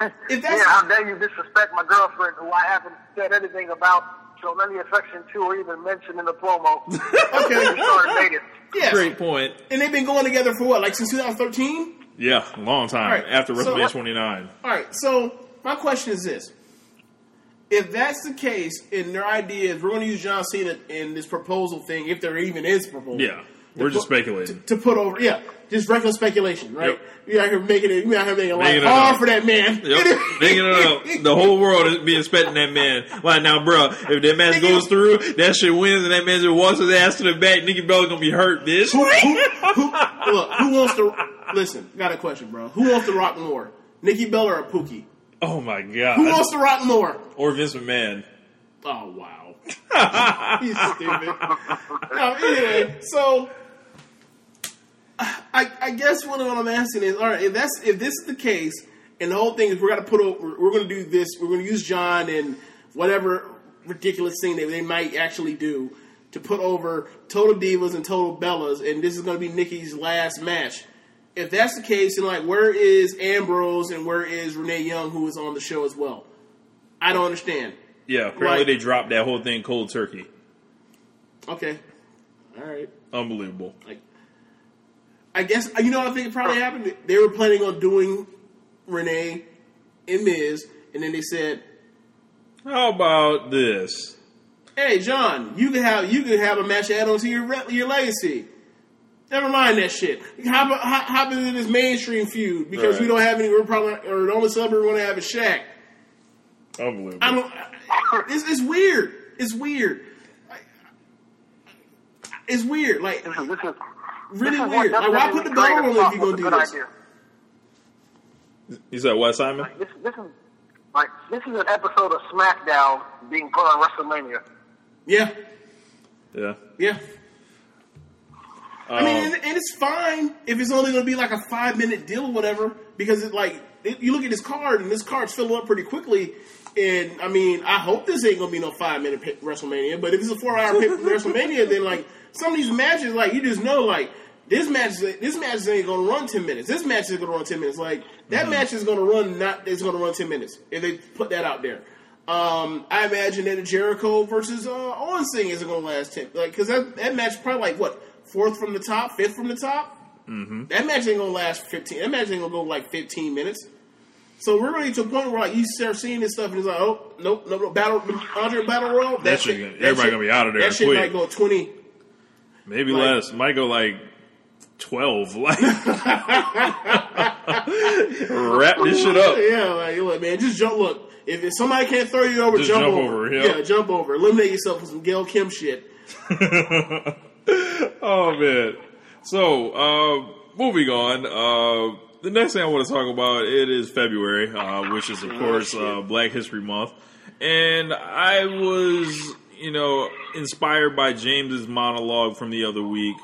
if that's yeah, how dare you disrespect my girlfriend who I haven't said anything about, shown any affection to, or even mentioned in the promo. okay, we started dating. yes, Great point. and they've been going together for what, like since 2013. Yeah, a long time All right, after so- WrestleMania 29. All right, so my question is this: If that's the case, and their idea is we're going to use John Cena in this proposal thing, if there even is a proposal, Yeah, we're just put- speculating. to, to put over, yeah, just reckless speculation, right? Yep. You out here making it, you out here making life Making it hard for that man. Yep, making it up. The whole world is be expecting that man. Like now, bro, if that match goes through, that shit wins, and that man just walks his ass to the back, Nikki Bella's gonna be hurt, bitch. who, who, look, who wants to listen? Got a question, bro. Who wants to rock more, Nikki Bella or Pookie? Oh my god. Who wants to rock more? Or Vince McMahon. Oh wow, he's stupid. No, anyway, so I, I guess what I'm asking is, all right, if that's if this is the case, and the whole thing is we're gonna put over, we're gonna do this, we're gonna use John and whatever ridiculous thing that they might actually do to put over Total Divas and Total Bellas, and this is gonna be Nikki's last match. If that's the case, then like, where is Ambrose and where is Renee Young, who is on the show as well? I don't understand. Yeah, apparently Like- they dropped that whole thing cold turkey. Okay, all right. Unbelievable. Like, I guess uh, you know. I think it probably happened. They were planning on doing Renee and Miz, and then they said, How about this? "Hey, John, you can have you can have a match add on to your re- your legacy. Never mind that shit. Hop, hop, hop into this mainstream feud because we don't have any. We're probably or the only celebrity we're going to have is Shaq. Unbelievable. I don't. It's, it's weird. It's weird. It's weird. Like this is, really weird. Like why put the creative bell on thought if you're gonna do good this? idea. You said what, Simon? This, this is like this is an episode of SmackDown being put on WrestleMania. Yeah, Yeah. yeah. I mean, Um, and, and it's fine if it's only going to be like a five minute deal or whatever, because it like it, you look at this card and this card's filling up pretty quickly. And I mean, I hope this ain't to be no five minute WrestleMania. But if it's a four hour WrestleMania, then like some of these matches, like you just know, like this match, this match ain't to run ten minutes. This match is to run ten minutes. Like that match is to run not. It's to run ten minutes if they put that out there. Um, I imagine that a Jericho versus uh, Owens thing isn't to last ten, like because that that match probably like what fourth from the top, fifth from the top. Mm-hmm. That match ain't gonna last fifteen. That match ain't gonna go like fifteen minutes. So we're really to a point where like you start seeing this stuff and it's like, oh nope, nope, nope. Battle Andre Battle Royal. That shit- everybody gonna be out of there That shit quick. might go twenty. Maybe Like- less. Might go like twelve. Like wrap this shit up. Yeah, like look, man, just jump. Look, if, if somebody can't throw you over, Just jump, jump over. over, yeah. Yeah, jump over. Eliminate yourself with some Gail Kim shit. oh man. So, uh, moving on. Uh, the next thing I want to talk about it is February, uh, which is of course uh, Black History Month, and I was, you know, inspired by James's monologue from the other week,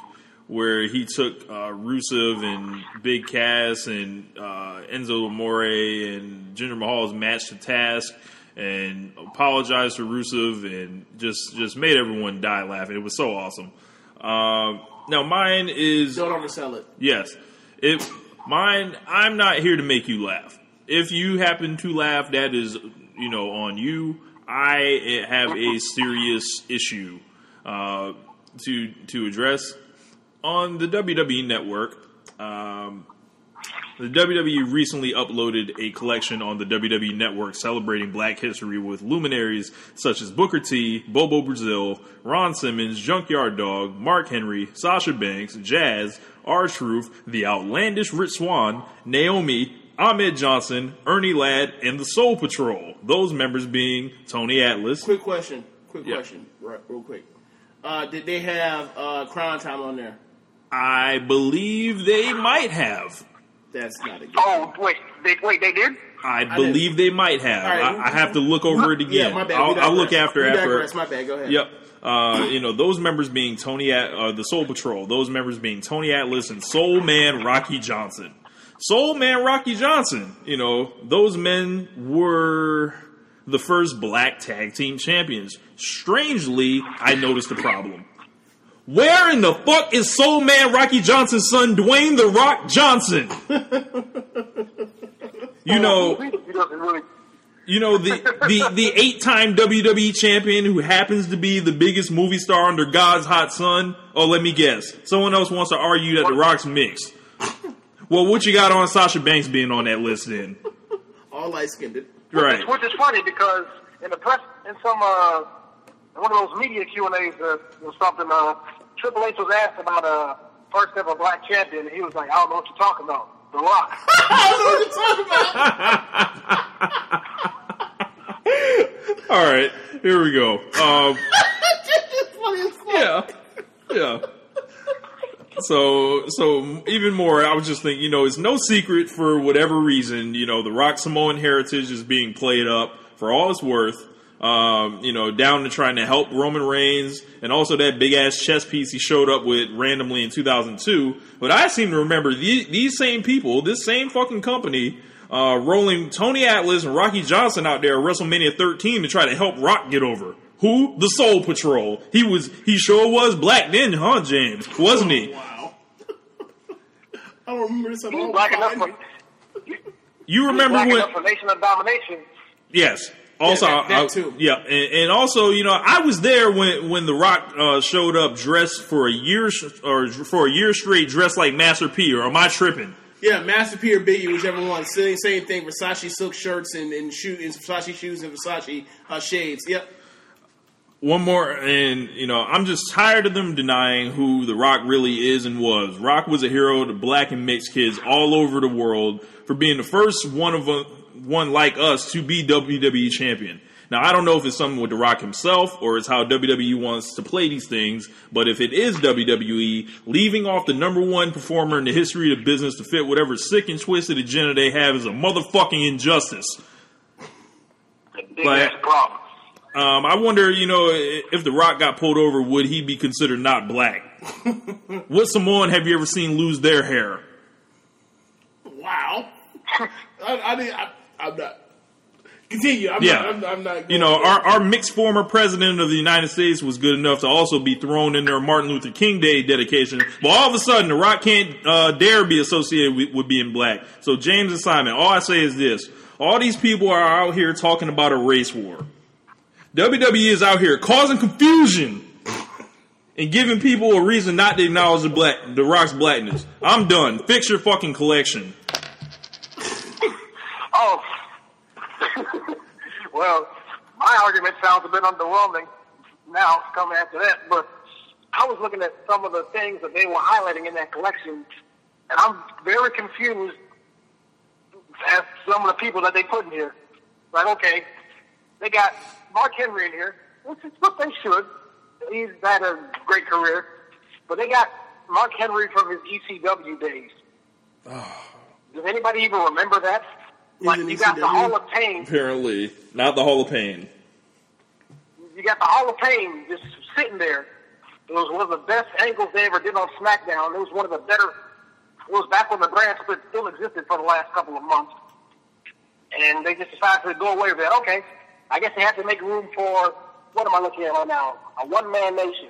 where he took uh, Rusev and Big Cass and uh, Enzo Amore and Jinder Mahal's match to task. And apologized to Rusev and just just made everyone die laughing. It was so awesome. Um, now mine is Don't oversell it. yes. It mine. I'm not here to make you laugh. If you happen to laugh, that is you know on you. I have a serious issue uh, to to address on the WWE Network. Um, the WWE recently uploaded a collection on the WWE Network celebrating Black History with luminaries such as Booker T, Bobo Brazil, Ron Simmons, Junkyard Dog, Mark Henry, Sasha Banks, Jazz, R Truth, The Outlandish Rich Swann, Naomi, Ahmed Johnson, Ernie Ladd, and the Soul Patrol. Those members being Tony Atlas. Quick question. Quick Yeah. question. Right, real quick. Uh, did they have uh, Cryme Tyme on there? I believe they might have. That's not a good. Oh wait, they, wait, they did. I believe they might have. Right. I, I have to look over it again. Yeah, my bad. I'll, I'll look after We after. digress. My bad. Go ahead. Yep. Uh, you know those members being Tony at uh, the Soul Patrol. Those members being Tony Atlas and Soul Man Rocky Johnson. Soul Man Rocky Johnson. You know those men were the first black tag team champions. Strangely, I noticed a problem. Where in the fuck is Soul Man Rocky Johnson's son, Dwayne the Rock Johnson? you know, he doesn't really. you know the the the eight time WWE champion who happens to be the biggest movie star under God's hot sun. Oh, let me guess. Someone else wants to argue that The Rock's mixed. Well, what you got on Sasha Banks being on that list then? All light skinned. Right. Which is funny because in the press, in some uh, in one of those media Q and A's uh, or something, uh, Triple H was asked about a first ever black champion, and he was like, "I don't know what you're talking about, The Rock." All right, here we go. Um, yeah, yeah. So, so even more, I was just thinking, you know, it's no secret for whatever reason, you know, the Rock Samoan heritage is being played up for all it's worth. Um, you know, down to trying to help Roman Reigns, and also that big ass chess piece he showed up with randomly in 2002. But I seem to remember the, these same people, this same fucking company, uh, rolling Tony Atlas and Rocky Johnson out there at WrestleMania 13 to try to help Rock get over. Who? The Soul Patrol. He was, he sure was black then, huh, James? Wasn't he? Wow. I don't remember this at all. black enough for You remember black when? enough for Nation of Domination. Yes. Also, that- that I- too. yeah, and, and also, you know, I was there when when The Rock uh, showed up dressed for a year or for a year straight, dressed like Master P. Or am I tripping? Yeah, Master P or Biggie, whichever one. Same, same thing. Versace silk shirts and, and shoe and Versace shoes and Versace uh, shades. Yep. One more, and you know, I'm just tired of them denying who The Rock really is and was. Rock was a hero to black and mixed kids all over the world for being the first one of a, one like us to be WWE champion. Now, I don't know if it's something with The Rock himself or it's how WWE wants to play these things, but if it is WWE, leaving off the number one performer in the history of the business to fit whatever sick and twisted agenda they have is a motherfucking injustice. Big Like- Um, I wonder, you know, if The Rock got pulled over, would he be considered not black? what Samoan have you ever seen lose their hair? Wow. I, I, didn't- I, I'm not. Continue. I'm Yeah. not. I'm, I'm not. You know, our, our mixed former president of the United States was good enough to also be thrown in their Martin Luther King Day dedication. But all of a sudden, The Rock can't uh, dare be associated with, with being black. So, James and Simon, all I say is this. All these people are out here talking about a race war. WWE is out here causing confusion and giving people a reason not to acknowledge the black, the Rock's blackness. I'm done. Fix your fucking collection. Oh, well, my argument sounds a bit underwhelming now coming after that, but I was looking at some of the things that they were highlighting in that collection, and I'm very confused as some of the people that they put in here. Like, okay, they got Mark Henry in here, which is what they should. He's had a great career, but they got Mark Henry from his ECW days. Oh. Does anybody even remember that? Like, you got the Hall of Pain Apparently, not the Hall of Pain. you got the Hall of Pain just sitting there. It was one of the best angles they ever did on SmackDown. It was one of the better. It was back when the brand split still existed for the last couple of months, and they just decided to go away with that. Okay, I guess they have to make room for what am I looking at right now? A one-man nation.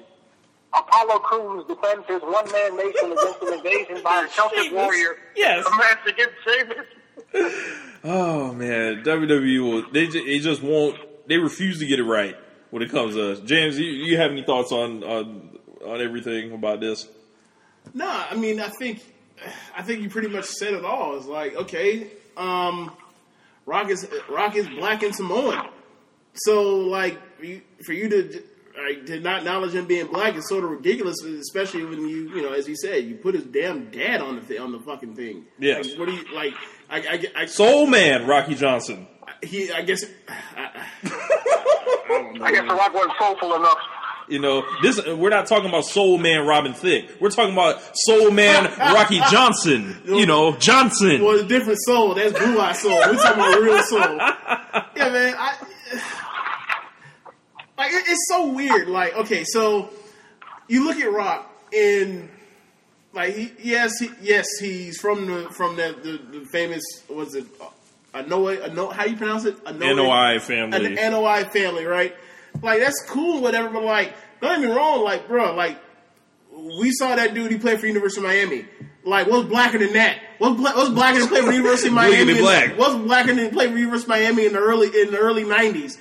Apollo Crews defends his one-man nation against an invasion by a Celtic warrior. Yes. a match against Sheamus. Oh man, WWE will they just, they just won't they refuse to get it right when it comes to us. James, you, you have any thoughts on on on everything about this? Nah, I mean, I think, I think you pretty much said it all. It's like, okay, um, Rock is Rock is black and Samoan, so like for you, to like to not acknowledge him being black is sort of ridiculous, especially when you you know, as you said, you put his damn dad on the thi- on the fucking thing. Yes. Like, what do you like? I, I, I, Soul Man, Rocky Johnson. he, I guess. I, I don't know. I guess the Rock wasn't soulful enough. You know, this we're not talking about Soul Man Robin Thicke. We're talking about Soul Man Rocky Johnson. You know, Johnson. Well, a different soul. That's blue eye soul. We're talking about real soul. Yeah, man. I like it, it's so weird. Like, okay, so you look at Rock and like, he, yes, he, yes, he's from the from the the, the famous was it uh, Anoa? Ano, how do you pronounce it? Anoa, NOI family. An NOI family, right? Like that's cool, whatever. But like, don't get me wrong, like, bro, like we saw that dude. He played for University of Miami. Like, what's blacker than that? What's, bla- what's blacker than play for University of Miami? In- black. What's blacker than play for University of Miami in the early in the early nineties?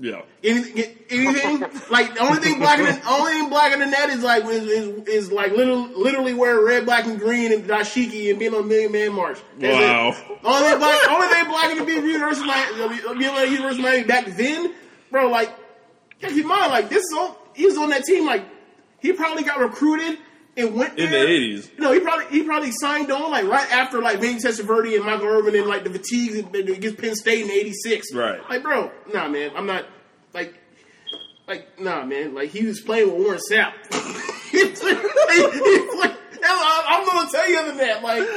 Yeah. Anything, anything like the only thing blacker than only thing blacker than that is like is, is, is like little, literally wearing red, black, and green and dashiki and being on Million Man March. That's Wow. it. Only thing black, only thing blacker than being University being like University Miami back then, bro. Like, keep in mind, like this is on he was on that team. Like, he probably got recruited and went In there. the 80s. You know, he probably he probably signed on like right after like Vinny Testaverde and Michael Irvin and like the fatigues against Penn State in '86. Right. Like, bro, nah, man, I'm not like. Like nah, man. Like he was playing with Warren Sapp. He was- he was like- I- I'm gonna tell you other than that. Like,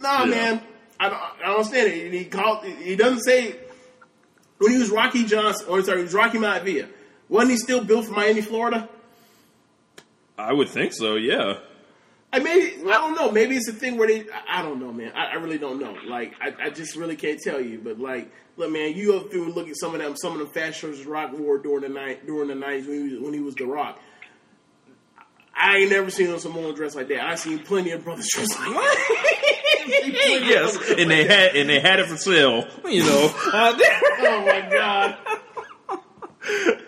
nah, Yeah. man. I don't, I don't understand it. And he called. He doesn't say when he was Rocky Johnson, or sorry, he was Rocky Maivia. Wasn't he still built for Miami, Florida? I would think so, yeah. I maybe I don't know. Maybe it's a thing where they. I, I don't know, man. I, I really don't know. Like I, I just really can't tell you. But like, look, man, you go through and look at some of them, some of them fast shows Rock wore during the night, during the nineties when he was when he was the Rock. I ain't never seen a Samoan dress like that. I seen plenty of brothers dressed like that. yes, and they had and they had it for sale. You know. Uh, Oh my god!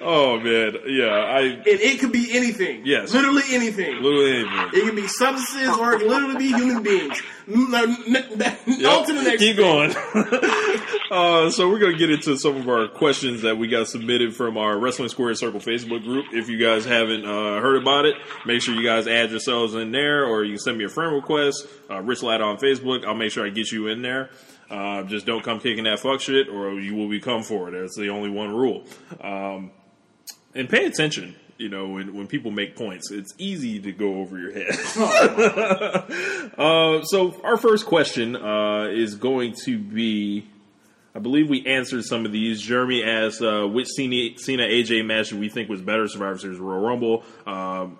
Oh man, yeah. I And it could be anything. Yes. literally anything. little anything. It can be substances or it can literally be human beings. No, n- n- Yep. On to the next. Keep going. uh, so we're gonna get into some of our questions that we got submitted from our Wrestling Square Circle Facebook group. If you guys haven't uh, heard about it, make sure you guys add yourselves in there, or you can send me a friend request. Uh, Rich Latta on Facebook. I'll make sure I get you in there. Uh, just don't come kicking that fuck shit, or you will become for it. That's the only one rule. Um, and pay attention. You know, when, when people make points, it's easy to go over your head. uh, so our first question uh, is going to be, I believe we answered some of these. Jeremy asked, uh, which Cena, Cena AJ match do we think was better, Survivor Series Royal Rumble? Um,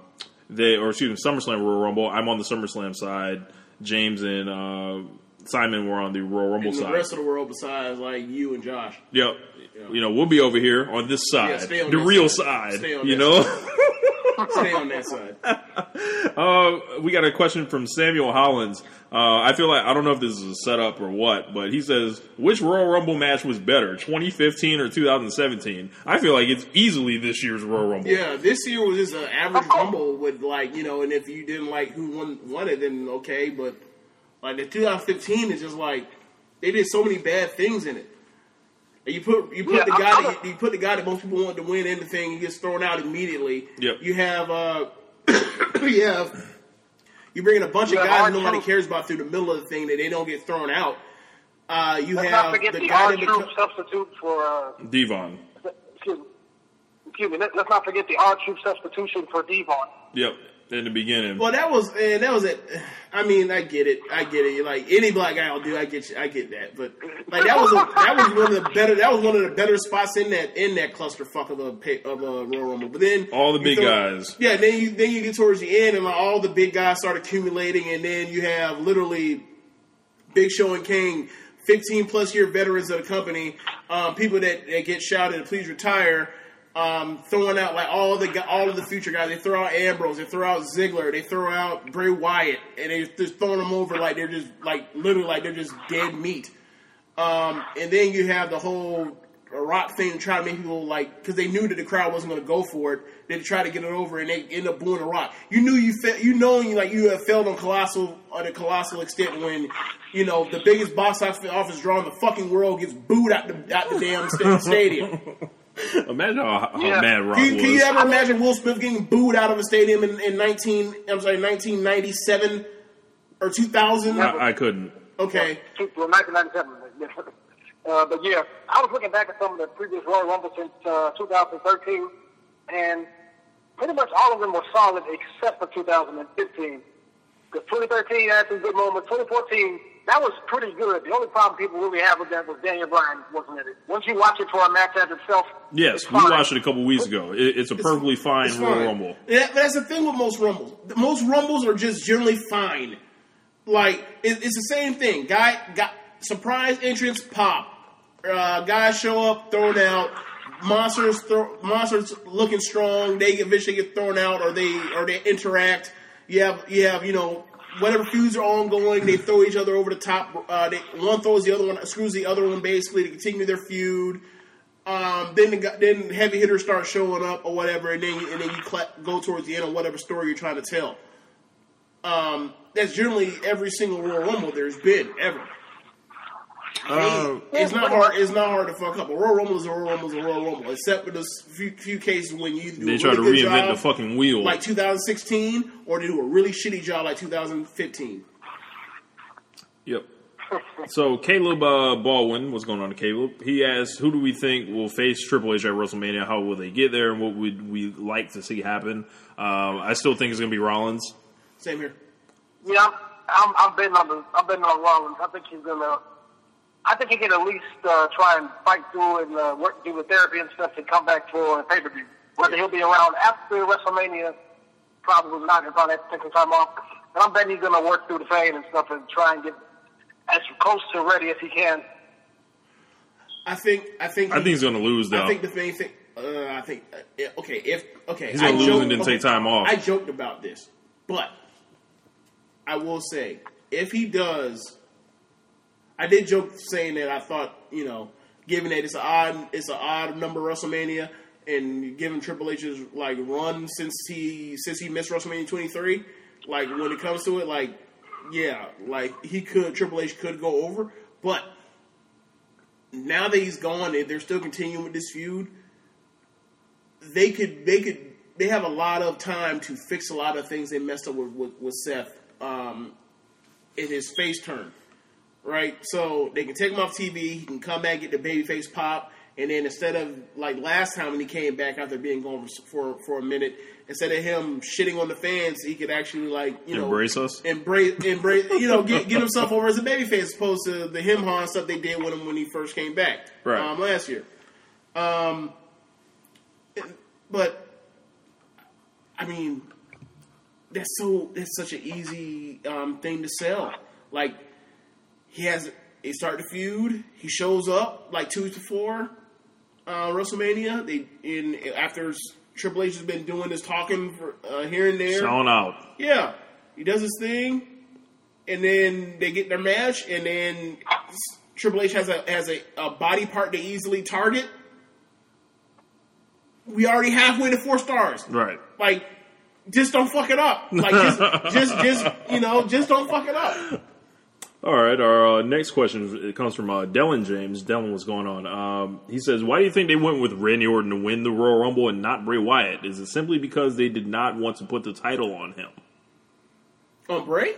they, or excuse me, SummerSlam Royal Rumble. I'm on the SummerSlam side. James and uh, Simon were on the Royal Rumble And the side. rest of the world besides like you and Josh. Yep. You know, we'll be over here on this side, stay on the real side. side. Stay on you know. Stay on that side. Uh, we got a question from Samuel Hollins. Uh, I feel like I don't know if this is a setup or what, but he says, "Which Royal Rumble match was better, 2015 or 2017?" I feel like it's easily this year's Royal Rumble. Yeah, this year was just an average rumble with like you know, and if you didn't like who won won it, then okay. But like the 2015 is just like they did so many bad things in it. And you put you put Yeah, the I'm- guy I'm that you put the guy that most people want to win in the thing, he gets thrown out immediately. Yep. You have uh, you have you bring in a bunch You of guys R-Truth. nobody cares about through the middle of the thing that they don't get thrown out. Uh, you Let's have forget the the guy that Troop substitute for. Uh, Devon. excuse me. Excuse me. Let, let's not forget the R Troop substitution for Devon. Yep, in the beginning. Well, that was and that was it. I mean, I get it. I get it. Like any black guy will do. I get you. I get that. But like that was a, that was one of the better. That was one of the better spots in that in that clusterfuck of a of a Royal Rumble. But then All the big throw- guys. Yeah. Then you then you get towards the end and like, all the big guys start accumulating, and then you have literally Big Show and King. 15 plus year veterans of the company, um, people that, that get shouted, please retire, um, throwing out like all the all of the future guys. They throw out Ambrose, they throw out Ziggler, they throw out Bray Wyatt, and they're just throwing them over like they're just like literally like they're just dead meat. Um, and then you have the whole Rock thing trying to make people like because they knew that the crowd wasn't going to go for it. They tried to get it over, and they end up booing the Rock. You knew you fe- you knowing like you have failed on colossal on a colossal extent when you know the biggest box office draw in the fucking world gets booed out the out the damn stadium. Imagine how, how Yeah. mad Rock Can you, was. can you ever imagine Will Smith getting booed out of a stadium in, in nineteen? I'm sorry, nineteen ninety seven or two thousand? I, I couldn't. Okay, Well, 1997. Uh, but yeah, I was looking back at some of the previous Royal Rumble since uh, 2013, and pretty much all of them were solid except for 2015. Because 2013 had some good moments. 2014, that was pretty good. The only problem people really have with that was Daniel Bryan wasn't in it. Once you watch it for a match as itself, Yes, it's we watched it a couple weeks ago. It, it's a perfectly fine It's Royal fine. Rumble. Yeah, but that's the thing with most rumbles. Most rumbles are just generally fine. Like it, it's the same thing. Guy got surprise entrance, pop. Uh, guys show up, thrown out. Monsters, throw, monsters looking strong. They eventually get thrown out, or they or they interact. You have you have you know whatever feuds are ongoing. They throw each other over the top. Uh, they, one throws the other one, screws the other one basically to continue their feud. Um, then the, then heavy hitters start showing up or whatever, and then and then you cla go towards the end of whatever story you're trying to tell. Um, that's generally every single Royal Rumble there's been ever. Uh, It's not hard. It's not hard to fuck up. A Royal Rumble is a Royal Rumble is a Royal Rumble, except for those few, few cases when you do they a try to really good reinvent job, the fucking wheel. like 2016, or they do a really shitty job like 2015. Yep. So Caleb uh, Baldwin, what's going on, Caleb? He asked, "Who do we think will face Triple H at WrestleMania? How will they get there? And what would we like to see happen?" Um, I still think it's going to be Rollins. Same here. Yeah, I'm, I'm, I'm betting on the, I'm betting on Rollins. I think he's gonna, I think he can at least uh, try and fight through and uh, work through the therapy and stuff and come back for a pay per view. Whether he'll be around after WrestleMania, probably not. He'll probably have to take some time off. But I'm betting he's gonna work through the pain and stuff and try and get as close to ready as he can. I think. I think. I think he's going to lose though. I think the main thing. Uh, I think. Uh, okay, if okay, He's gonna I lose joked- and then take time off. I joked about this, but I will say if he does, I did joke saying that I thought you know, given that it's an odd, it's an odd number WrestleMania, and given Triple H's like run since he since he missed WrestleMania 23, like when it comes to it, like yeah, like he could Triple H could go over, but now that he's gone and they're still continuing with this feud, they could they could they have a lot of time to fix a lot of things they messed up with with, with Seth um, in his face turn, right? So they can take him off TV. He can come back get the babyface pop, and then instead of like last time when he came back after being gone for for a minute, instead of him shitting on the fans, he could actually like you know Embrace us? embrace, embrace, you know, get, get himself over as a babyface, as opposed to the him ha stuff they did with him when he first came back Right. um, last year. Um, but I mean, that's so that's such an easy um, thing to sell. Like he has, he start the feud. He shows up like two to four uh, WrestleMania. They in after Triple H has been doing this talking for uh, here and there. Selling out. Yeah, he does his thing, and then they get their match, and then Triple H has a has a, a body part to easily target. We already halfway to four stars. Right. Like, just don't fuck it up. Like, just, just, just, you know, just don't fuck it up. All right. Our uh, next question it comes from uh, Dylan James. Dylan, what's going on? Um, he says, "Why do you think they went with Randy Orton to win the Royal Rumble and not Bray Wyatt? Is it simply because they did not want to put the title on him?" On Bray?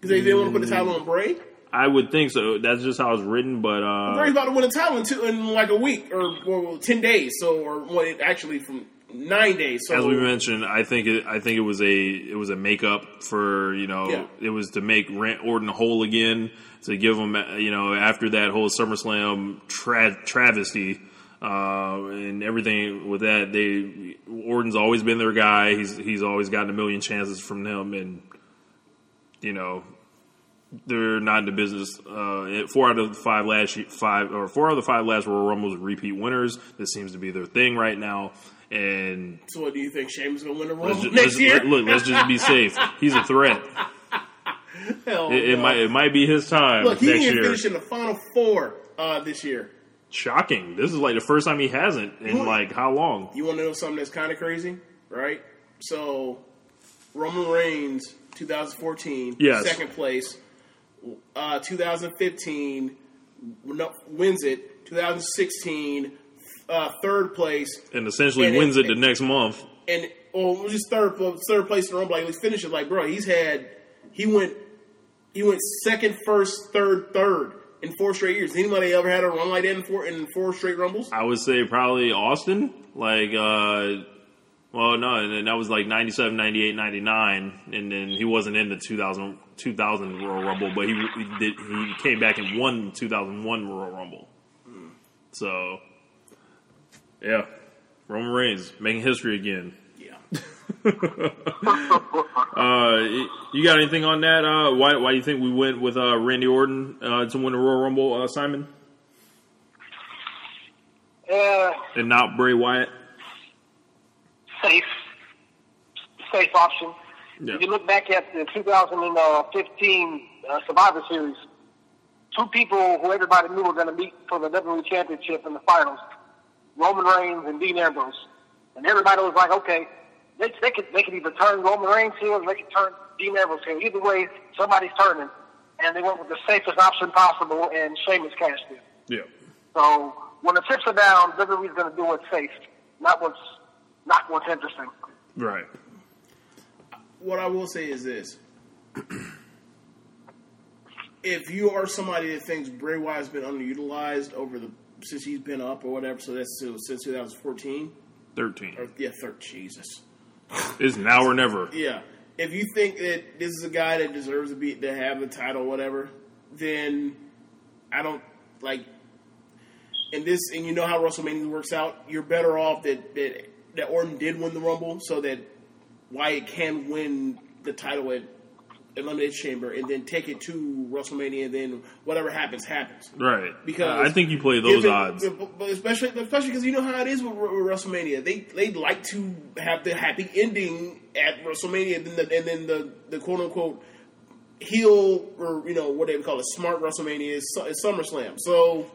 Because they didn't want to put the title on Bray. I would think so. That's just how it's written. But uh, Bray's about to win a title in, two, in like a week or, or ten days. So, or well, actually from nine days. So as we mentioned, I think it, I think it was a it was a makeup for you know Yeah. it was to make Randy Orton whole again to give him you know after that whole SummerSlam tra- travesty uh, and everything with that they Orton's always been their guy. He's he's always gotten a million chances from them and you know they're not in the business. Uh, four out of the five last five or four out of the five last Royal Rumbles repeat winners. This seems to be their thing right now. And So, what do you think? Shane's gonna win the let's Rumble ju- next let's- year? look, let's just be safe. He's a threat. Hell It, it no. might it might be his time Look, he next didn't year. finish in the final four uh, this year. Shocking! This is like the first time he hasn't in like how long? You want to know something that's kind of crazy, right? So, Roman Reigns, 2014, Yes. second place. Uh, 2015, wins it. 2016, uh, third place. And essentially And wins it the next month. and well, it was just third third place in the Rumble. Like, let's finish it. Like, bro, he's had he went he went second, first, third, third in four straight years. Anybody ever had a run like that in four in four straight Rumbles? I would say probably Austin. Like, uh, well, no, and then that was like 97, 98, 99. And then he wasn't in the 2000, 2000 Royal Rumble, but he, he did, he came back and won the 2001 Royal Rumble. So, yeah. Roman Reigns making history again. Yeah. Uh, you got anything on that? Uh, why, why do you think we went with uh, Randy Orton uh, to win the Royal Rumble, uh, Simon? Uh, And not Bray Wyatt? safe, safe option. Yeah. If you look back at the 2015 uh, Survivor Series, two people who everybody knew were going to meet for the WWE Championship in the finals, Roman Reigns and Dean Ambrose. And everybody was like, okay, they, they could they could either turn Roman Reigns heel or they could turn Dean Ambrose heel. Either way, somebody's turning. And they went with the safest option possible, and Sheamus cashed in. Yeah. So when the chips are down, WWE's going to do what's safe, not what's not what's interesting. Right. what I will say is this: if you are somebody that thinks Bray Wyatt's been underutilized over the since he's been up or whatever, so that's since since 2014 13. or yeah, third Jesus, It's now or never. yeah. If you think that this is a guy that deserves to be to have the title, whatever, then I don't like. And this, and you know how WrestleMania works out. You're better off that that that Orton did win the Rumble, so that Wyatt can win the title at Elimination Chamber, and then take it to WrestleMania, and then whatever happens, happens. Right. Because I think you play those Given- odds. especially especially because you know how it is with, with WrestleMania. They they like to have the happy ending at WrestleMania, and then the, and then the the quote unquote heel or you know what they would call it smart WrestleMania is, is SummerSlam. So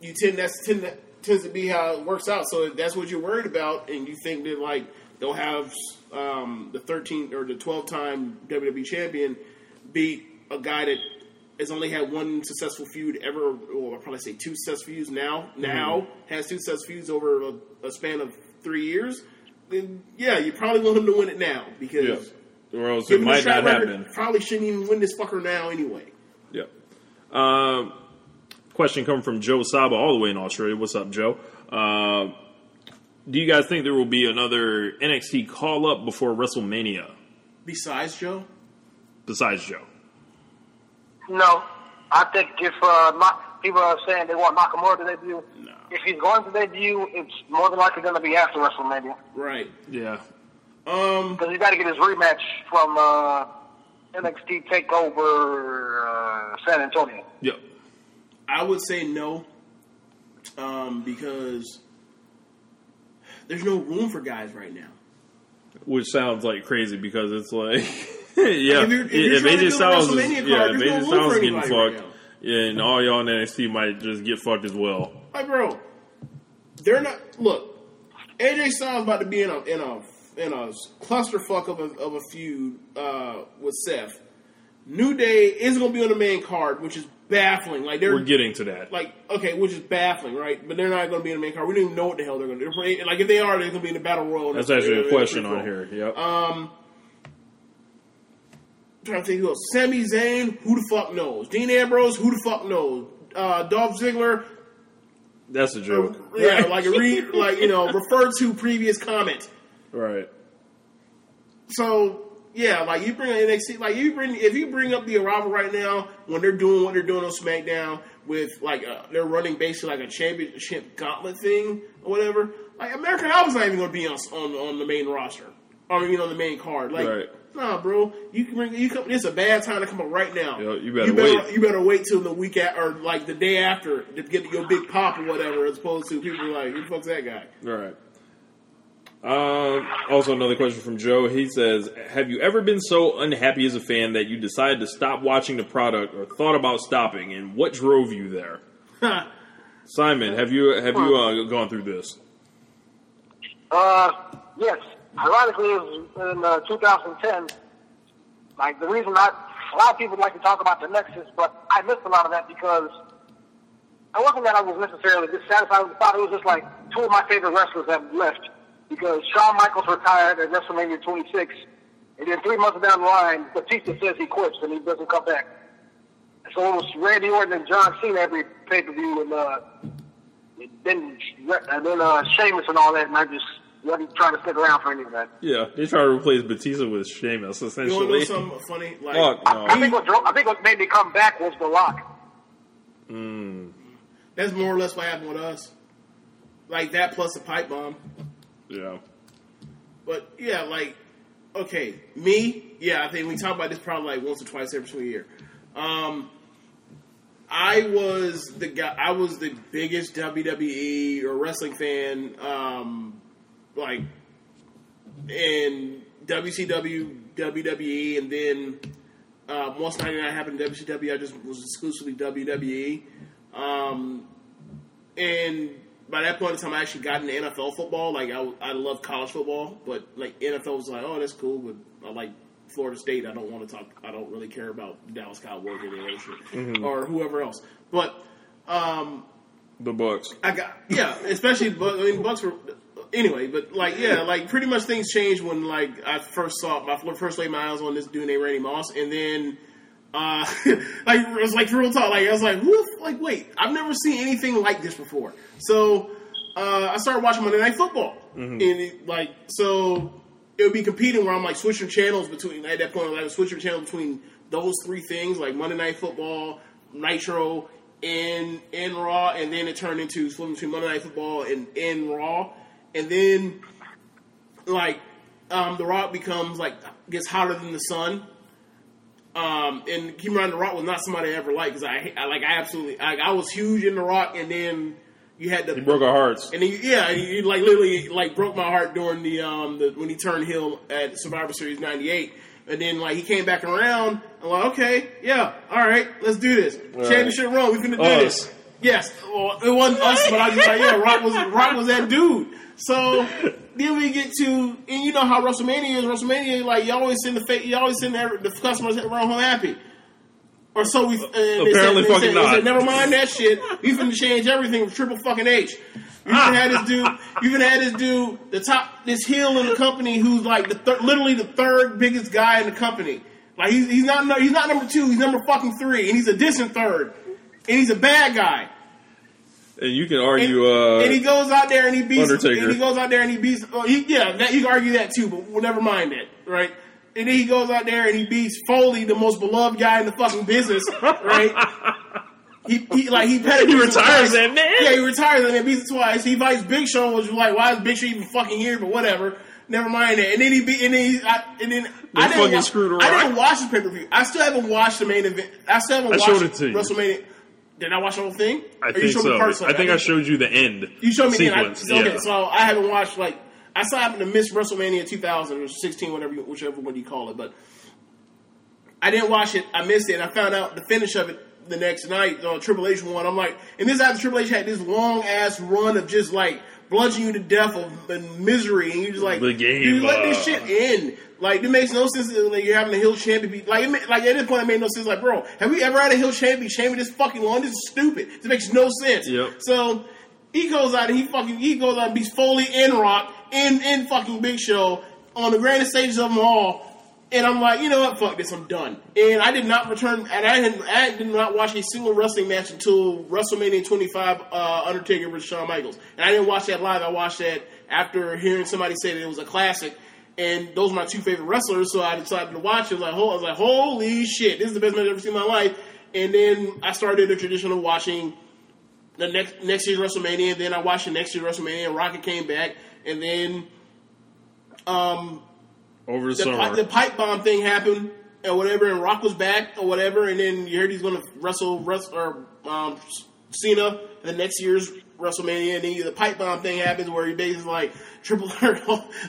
you tend that's tend to, tends to be how it works out. So if that's what you're worried about, and you think that like they'll have um, the 13 or the 12 time WWE champion beat a guy that has only had one successful feud ever, or I'll probably say two successful feuds now. Now has two successful feuds over a, a span of three years. Then yeah, you probably want him to win it now because Yeah. Or else it might not record, happen. probably shouldn't even win this fucker now anyway. Yeah. Um, question coming from Joe Saba, all the way in Australia. What's up, Joe? Uh, do you guys think there will be another NXT call up before WrestleMania Besides Joe, besides Joe? No, I think if uh, Ma- people are saying they want Nakamura to debut, No. if he's going to debut, it's more than likely going to be after WrestleMania right? Yeah. Um, because he's got to get his rematch from uh, NXT Takeover uh, San Antonio. Yep. I would say no, um, because there's no room for guys right now. which sounds like crazy because it's like, yeah, If you're- if you're if AJ Styles is, yeah, card, if there's no AJ Styles is getting right fucked, yeah, and all y'all in NXT might just get fucked as well. Like, bro, they're not. Look, AJ Styles about to be in a in a in a clusterfuck of a of a feud uh, with Seth. New Day isn't going to be on the main card, which is baffling. Like they're We're getting to that. like okay, which is baffling, right? But they're not going to be in the main card. We don't even know what the hell they're going to do. Like if they are, they're going to be in the battle royal. That's actually a question on here. Yep. Um, trying to think who else. Sami Zayn, who the fuck knows? Dean Ambrose, who the fuck knows? Uh, Dolph Ziggler, That's a joke. yeah, like re, like you know, refer to previous comment. right. So yeah, like you bring NXT, like you bring if you bring up the Revival right now when they're doing what they're doing on SmackDown with like uh, they're running basically like a championship gauntlet thing or whatever. Like American Alpha's not even going to be on, on on the main roster or you know the main card. Like Right. nah, bro, you can bring you come. It's a bad time to come up right now. Yo, you better you better, wait. You better wait till the week at, or like the day after to get your big pop or whatever, as opposed to people like who the fuck's that guy? All right. Um, also, another question from Joe. He says, "Have you ever been so unhappy as a fan that you decided to stop watching the product, or thought about stopping? And what drove you there?" Simon, have you have you uh, gone through this? Uh, yes. Ironically, it was in uh, 2010. Like the reason I, a lot of people like to talk about the Nexus, but I missed a lot of that because I wasn't that I was necessarily dissatisfied with the product. It was just like two of my favorite wrestlers have left because Shawn Michaels retired at WrestleMania 26, and then three months down the line, Batista says he quits and he doesn't come back. So it was Randy Orton and John Cena every pay per view, and uh, then and then uh, Sheamus and all that, and I just wasn't trying to stick around for any of that. Yeah, they try to replace Batista with Sheamus, essentially. You want to know essentially. something funny? Like Fuck I, I think what drove, I think what made me come back was The Rock. that's more or less what happened with us. Like that plus a pipe bomb. Yeah. But yeah, like okay, me, yeah, I think we talk about this probably like once or twice every single year. Um, I was the guy. I was the biggest WWE or wrestling fan. Um, like in WCW, WWE, and then uh, once ninety nine happened in WCW, I just was exclusively WWE. Um, and by that point in time, I actually got into NFL football. Like I, I love college football, but like NFL was like, oh, that's cool, but I like Florida State. I don't want to talk. I don't really care about Dallas Cowboys or any shit or whoever else. But um, The Bucs. I got yeah, especially I mean Bucs were anyway, but like yeah, like pretty much things changed when like I first saw my first laid my eyes on this dude named Randy Moss, and then uh like it was like real talk, like I was like who like wait, I've never seen anything like this before. So uh I started watching Monday Night Football, and it, like so it would be competing where I'm like switching channels between at that point like I was switching channels between those three things like Monday Night Football, Nitro, and and Raw, and then it turned into flipping between Monday Night Football and and Raw, and then like um, the Rock becomes like gets hotter than the sun. Um, and keep in mind, The Rock was not somebody I ever liked because I, I like I absolutely like I was huge in The Rock, and then you had the He broke our hearts. and then, yeah, he, he, like literally like broke my heart during the um the, when he turned heel at Survivor Series '98, and then like he came back around. I'm like, okay, yeah, all right, let's do this. Championship run, we finna do Us. this. Yes, well, it wasn't us, but I was just like, yeah, Rock was Rock was that dude. So then we get to, and you know how WrestleMania is. WrestleMania, like you always send the fa- you always send the, the customers around home happy. Or so we uh, Apparently said, they fucking said, not. said, Never mind that shit. We finna change everything with Triple fucking H. You even had this dude. You even had this dude, the top, this heel in the company, who's like the thir- literally the third biggest guy in the company. Like he's, he's not no- he's not number two. He's number fucking three, and he's a distant third, and he's a bad guy. And you can And, argue, uh, and he goes out there and he beats. Undertaker. And he goes out there and he beats. Oh, he, yeah, that, you can argue that too, but we'll never mind that, right? And then he goes out there and he beats Foley, the most beloved guy in the fucking business, right? He, he like he pedigrees He retires that man. Yeah, he retires and then beats him twice. He fights Big Show, which was like, why is Big Show even fucking here? But whatever. Never mind that. And then he beat. And then he, I, and then I didn't fucking wa- screwed I didn't watch the pay per view. I still haven't watched the main event. I still haven't I watched it. WrestleMania. Did I watch the whole thing? I Or think so. I think I showed you the end You showed me. I, sequence. okay, yeah. so I haven't watched like I saw happened to miss WrestleMania 2000 or 16, whatever, you- whichever one you call it, but I didn't watch it. I missed it. and I found out the finish of it the next night on Triple H one. I'm like, and this after Triple H had this long ass run of just like bludgeoning you to death of and misery, and you're just like, The game, dude, let this uh, shit end. Like it makes no sense that like, you're having a heel champion. Be, like, it, like at this point, it made no sense. Like, bro, have we ever had a heel champion be champion this fucking long? This is stupid. This makes no sense. Yep. So he goes out and he fucking he goes out and beats Foley and Rock and and fucking Big Show on the grandest stages of them all. And I'm like, you know what? Fuck this. I'm done. And I did not return. And I did, I did not watch a single wrestling match until WrestleMania 25, uh, Undertaker versus Shawn Michaels. And I didn't watch that live. I watched that after hearing somebody say that it was a classic. And those are my two favorite wrestlers, so I decided to watch it. I was like, I was like, holy shit, this is the best match I've ever seen in my life. And then I started the tradition of watching the next next year's WrestleMania. And then I watched the next year's WrestleMania. And Rocket came back, and then um, Over the, the, summer. pi- the pipe bomb thing happened or whatever, and Rock was back or whatever, and then you heard he's going to wrestle wrestle or um, Cena the next year's WrestleMania, and then the pipe bomb thing happens where he basically like triple H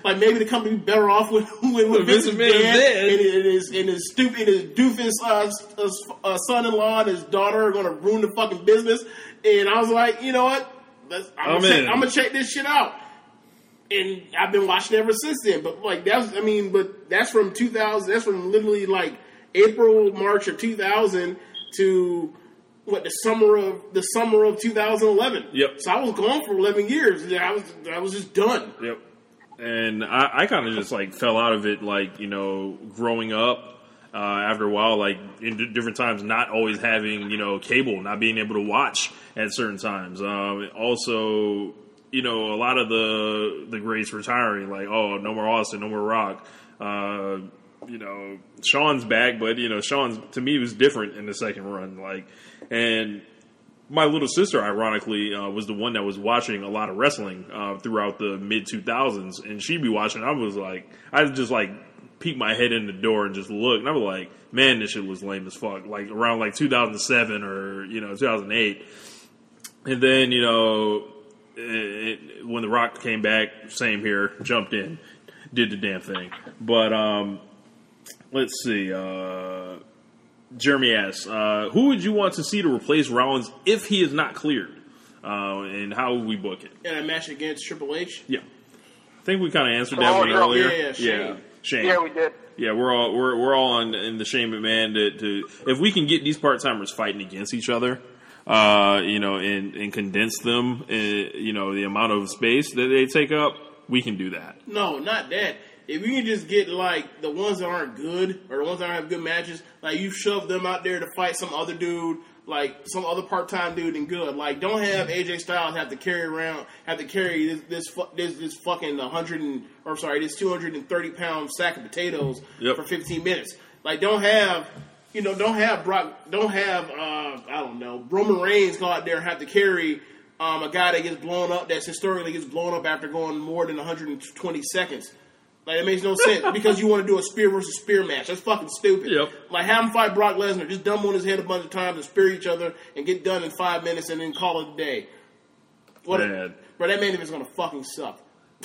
like maybe the company better off with with, with Vince McMahon is dead, dead. and, and his and his stupid his doofus uh, uh, uh, son-in-law and his daughter are going to ruin the fucking business, and I was like, you know what, Let's, I'm, I'm gonna check. I'm gonna check this shit out and I've been watching ever since then. But like that's, I mean, but that's from 2000. That's from literally like April, March of 2000 to what the summer of the summer of 2011. Yep. So I was gone for 11 years. I was I was just done. Yep. And I, I kind of just like fell out of it, like you know, growing up. Uh, after a while, like in d- different times, not always having you know cable, not being able to watch at certain times. Um, also, you know, a lot of the the greats retiring, like oh, no more Austin, no more Rock. Uh, you know, Shawn's back, but you know, Shawn's to me was different in the second run. Like, and my little sister, ironically, uh, was the one that was watching a lot of wrestling uh, throughout the mid 2000s, and she'd be watching. I was like, I just like peek my head in the door and just look, and I was like, man, this shit was lame as fuck. Like around like 2007 or you know 2008, and then you know it, it- when the Rock came back, same here, jumped in, did the damn thing. But um, let's see. Uh, Jeremy asks, uh, who would you want to see to replace Rollins if he is not cleared? Uh, and how would we book it? And a match against Triple H. Yeah. I think we kind of answered that Oh, one yeah, earlier. yeah, yeah, Shane. Shane. Yeah, we did. Yeah, we're all we're we're all on in the Shane McMahon to, to if we can get these part timers fighting against each other, uh, you know, and and condense them, uh, you know, the amount of space that they take up, we can do that. No, not that. If you can just get like the ones that aren't good or the ones that don't have good matches, like you shove them out there to fight some other dude, like some other part time dude and good. Like don't have AJ Styles have to carry around, have to carry this this fu- this, this fucking hundred and or sorry this two hundred and thirty pound sack of potatoes Yep. for fifteen minutes. Like don't have. You know, don't have Brock, don't have, uh, I don't know, Roman Reigns go out there and have to carry um, a guy that gets blown up, that's historically gets blown up after going more than 120 seconds. Like it makes no sense because you want to do a spear versus spear match. That's fucking stupid. Yep. Like have him fight Brock Lesnar, just dumb on his head a bunch of times and spear each other and get done in five minutes and then call it a day. What? Man. Bro, that main event's gonna fucking suck.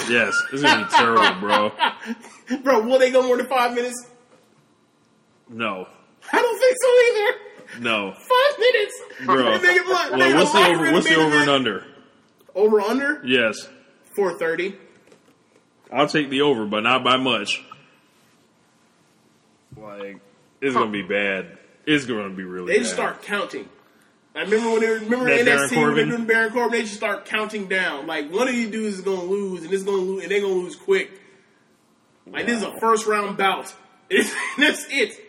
Yes, this is gonna be terrible, bro. Bro, will they go more than five minutes? No, I don't think so either. no, Five minutes, bro. They make it look- Well, what's the over? What's the over and under? Over and under Yes, four thirty. I'll take the over, but not by much. Like it's gonna be bad. It's gonna be really. They bad. just start counting. I remember when they were, remember That in Baron NXT when they were doing Baron Corbin, they just start counting down. Like one of these dudes is gonna lose, and it's gonna lose, and they're gonna lose quick. Like this is a first round bout. That's it.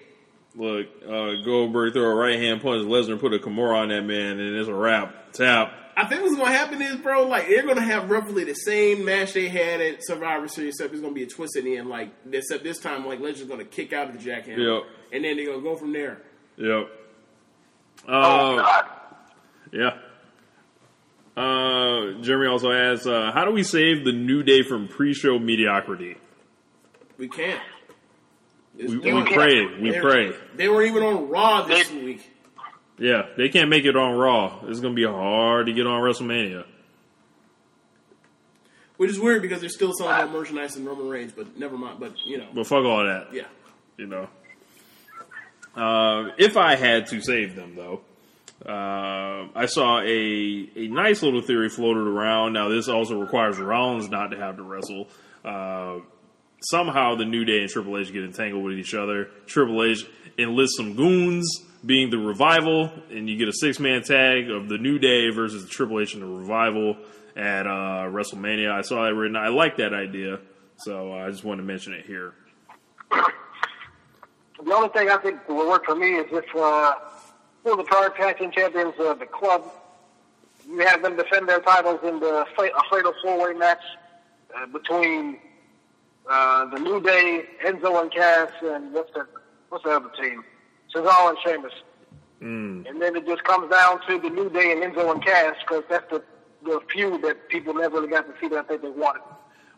Look, uh, Goldberg throw a right hand punch, Lesnar put a Kimura on that man, and it's a wrap. Tap. I think what's gonna happen is, bro, like they're gonna have roughly the same match they had at Survivor Series, except it's gonna be a twist at the end. Like except this time, like Legend's gonna kick out of the jackhammer, Yep. and then they're gonna go from there. Yep. Uh, Oh, God. Yeah. Uh, Jeremy also asks, uh, how do we save the New Day from pre-show mediocrity? We can't. This- We, they we were- pray. We they- pray. They were even on Raw this week. Yeah, they can't make it on Raw. It's gonna be hard to get on WrestleMania. Which is weird because they're still selling more merchandise than Roman Reigns, but never mind. But you know, But fuck all that. yeah. you know. Uh, if I had to save them, though, uh, I saw a a nice little theory floated around. Now, this also requires Rollins not to have to wrestle. Uh, somehow, the New Day and Triple H get entangled with each other. Triple H enlists some goons, being the Revival, and you get a six man tag of the New Day versus the Triple H and the Revival at uh, WrestleMania. I saw that written. I like that idea, so I just wanted to mention it here. The only thing I think will work for me is if uh, the card tag team champions of the club, you have them defend their titles in the a fatal four-way match uh, between uh, the New Day, Enzo and Cass, and what's the what's the other team? Cesaro and Sheamus. And then it just comes down to the New Day and Enzo and Cass because that's the the feud that people never really got to see that I think they wanted.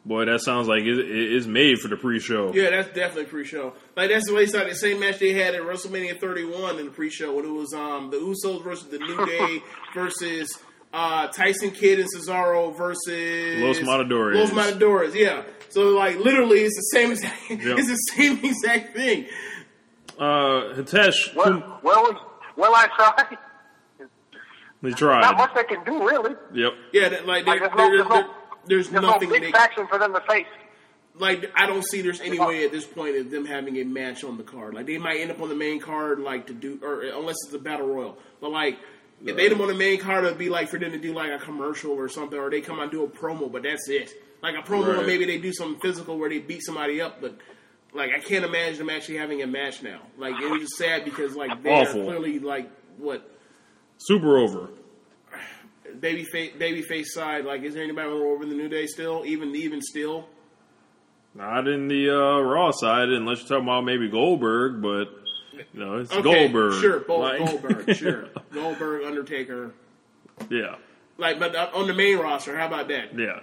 Boy, that sounds like it, it- it's made for the pre-show. Yeah, that's definitely pre-show. Like that's the way it's like the same match they had at WrestleMania 31 in the pre-show when it was um the Usos versus the New Day versus uh Tyson Kidd and Cesaro versus Los Matadores. Los Matadores, yeah. So like literally, it's the same exact. Yep. It's the same exact thing. Uh, Hitesh, Well, Kum- well, well, I tried. they Not much they can do, really. Yep. Yeah, that, like, Like, there, there's no- there's no- there's There's nothing no big they faction for them to face. like. I don't see there's any way at this point of them having a match on the card. Like they might end up on the main card, like to do, or unless it's a battle royal. But like. If they them on the main card, it'd be like for them to do like a commercial or something, or they come out and do a promo, but that's it. Like a promo, Right. or maybe they do something physical where they beat somebody up, but like I can't imagine them actually having a match now. Like it was just sad because like they're clearly like what Super over. baby face baby face side. Like is there anybody more over the New Day still? Even even still, Not in the uh, Raw side, unless you're talking about maybe Goldberg, but know it's Okay, Goldberg. Sure, both Like- Goldberg, sure. Goldberg, Undertaker. yeah, Like, but uh, on the main roster, how about that? yeah.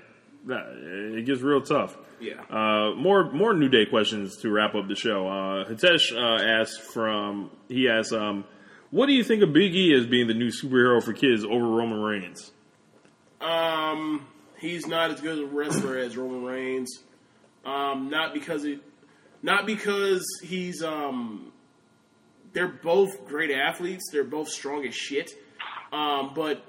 It gets real tough. Yeah. Uh, more more New Day questions to wrap up the show. Uh, Hitesh uh, asked from he asked, um, "What do you think of Big E as being the new superhero for kids over Roman Reigns?" Um, he's not as good a wrestler as Roman Reigns. Um, not because he, not because he's um, they're both great athletes. They're both strong as shit. Um, but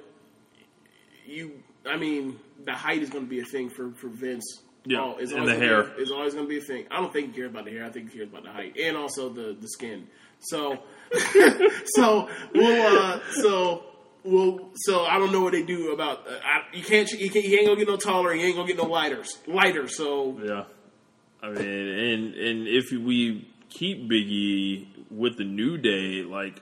you, I mean, the height is going to be a thing for for Vince. Yeah, Oh, it's and always the hair. It's always going to be a thing. I don't think he cares about the hair. I think he cares about the height and also the the skin. So, so we'll uh, so well, so I don't know what they do about. Uh, I, you can't. You can't. You ain't gonna get no taller. You ain't gonna get no lighter. Lighter. So Yeah, I mean, and and if we keep Biggie with the New Day, like,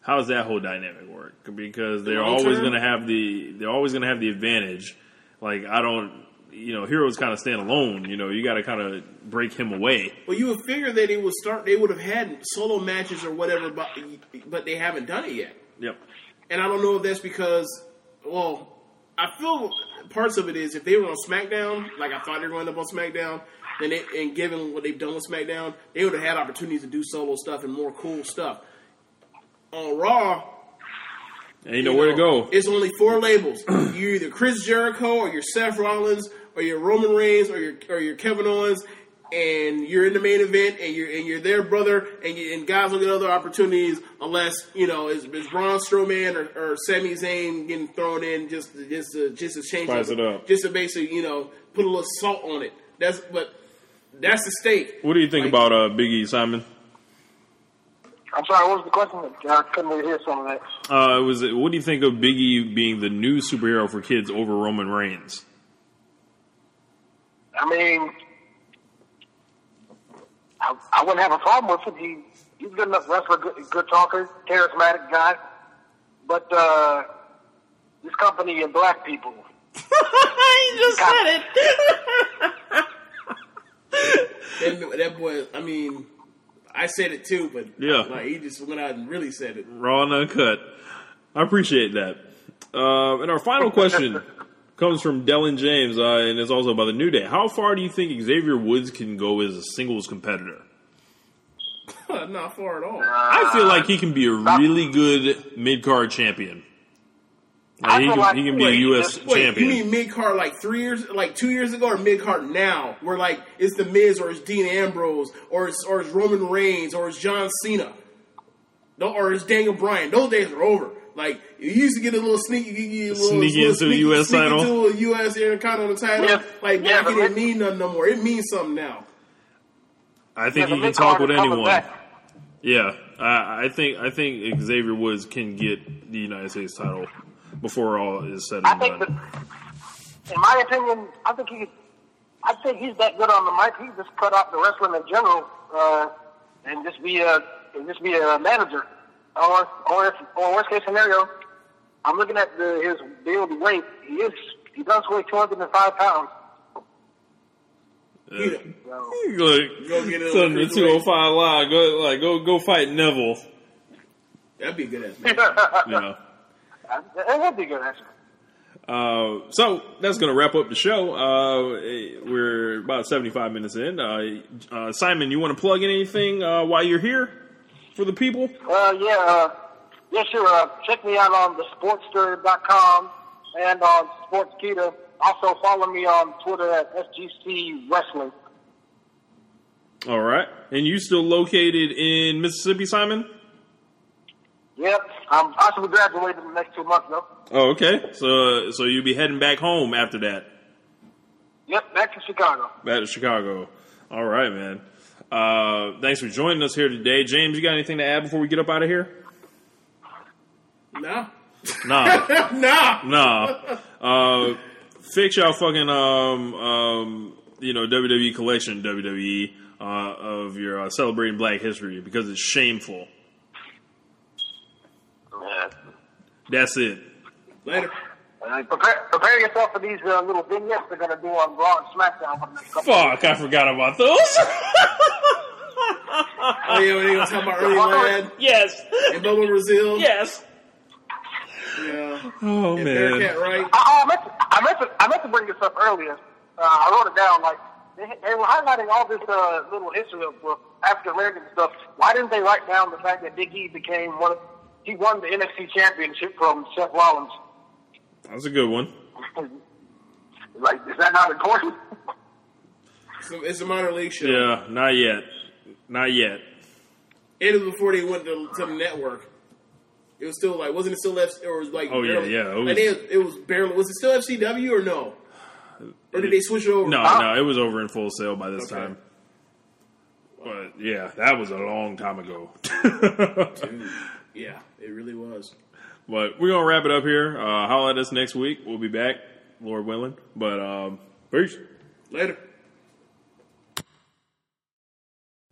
how does that whole dynamic work? Because they're Long always going to have the they're always going to have the advantage. Like, I don't, you know, heroes kind of stand alone. You know, you got to kind of break him away. Well, you would figure that they would start. They would have had solo matches or whatever, but but they haven't done it yet. Yep. And I don't know if that's because, well, I feel parts of it is if they were on SmackDown, like I thought they were going up on SmackDown, then they, and given what they've done with SmackDown, they would have had opportunities to do solo stuff and more cool stuff. On Raw, And you know you where to go. It's only four labels. you're either Chris Jericho or you're Seth Rollins or you're Roman Reigns or you're or you're Kevin Owens, and you're in the main event and you're and you're their brother, and you, and guys will get other opportunities unless you know is, is Braun Strowman or, or Sami Zayn getting thrown in just to, just to, just to change Spice it up. just to basically you know put a little salt on it. That's but that's the stake. What do you think Like- about uh, Biggie Simon? I'm sorry, what was the question? I couldn't really hear some of that. Uh, was it, what do you think of Biggie being the new superhero for kids over Roman Reigns? I mean, I, I wouldn't have a problem with it. He, he's a good enough wrestler, good, good talker, charismatic guy. But uh, this company and black people, he just said it. that, that boy, I mean, I said it too, but Yeah. like he just went out and really said it. Raw and uncut. I appreciate that. Uh, and our final question comes from Dylan James, uh, and it's also about the New Day. How far do you think Xavier Woods can go as a singles competitor? not far at all. I feel like he can be a really good mid card champion. Like, I he, can, he can be a U.S. Wait, champion. you mean mid card like three years, like two years ago, or mid card now, where like it's the Miz or it's Dean Ambrose or it's or it's Roman Reigns or it's John Cena, no, or it's Daniel Bryan. Those days are over. Like you used to get a little sneak, you get a little, Sneak little into a US sneak title. into a U.S. Intercontinental title. Yeah. Like Yeah, back it didn't mean nothing no more. It means something now. I think Yeah, he can talk with anyone. back. Yeah, I, I think I think Xavier Woods can get the United States title before all is said I and think done. that, in my opinion, I think he, I think he's that good on the mic. He just cut out the wrestling in general, uh, and just be a, and just be a manager. Or, or if, or worst case scenario, I'm looking at the, his build weight. He is, he does weigh 205 pounds. Uh, You- So, Look, Go get it son, the the two hundred five live. Go like go go fight Neville. That'd be a good ass match. Yeah. It would be good, actually. Uh, so that's going to wrap up the show. Uh, eh, we're about 75 minutes in. Uh, uh, Simon, you want to plug in anything uh, while you're here for the people? Uh, yeah, uh, yeah, sure. Uh, check me out on thesportster.com and on Sportskeeda. Also follow me on Twitter at SGC Wrestling. All right. And you still located in Mississippi, Simon? Yep, I'm possibly graduating in the next two months though. Oh, okay. So so you'll be heading back home after that, Yep, back to Chicago. back to Chicago. All right, man. Uh, thanks for joining us here today, James. You got anything to add before we get up out of here? Nah, Nah. nah. Nah. Uh, fix y'all fucking um um you know WWE collection WWE uh, of your uh, celebrating Black History because it's shameful. Yeah. That's it. Later. Uh, prepare, prepare yourself for these uh, little vignettes they're gonna do on Raw and SmackDown for the next couple. Fuck, I forgot about those. Oh yeah, when they gonna talk about Ernie Ladd yes, and Bobo Brazil. yes. Yeah. Oh And man. Bearcat Wright. I, I, meant to, I meant to I meant to bring this up earlier. Uh, I wrote it down. Like they, they were highlighting all this uh, little history of African American stuff. Why didn't they write down the fact that Big E became one? Of, he won the NXT Championship from Seth Rollins. That was a good one. like, is that not important? It's a, it's a minor league show. Yeah, not yet. Not yet. It was before they went to, to the network. It was still like, wasn't it still F? Or was like, Oh, yeah, barely, yeah, it was- like they, it was barely. Was it still FCW or no? Or did they switch it over? No, Huh? no, it was over in Full Sail by this Okay. time. But yeah, that was a long time ago. Yeah, it really was. But we're gonna wrap it up here. Uh, holla at us next week. We'll be back, Lord willing. But um, peace. Later.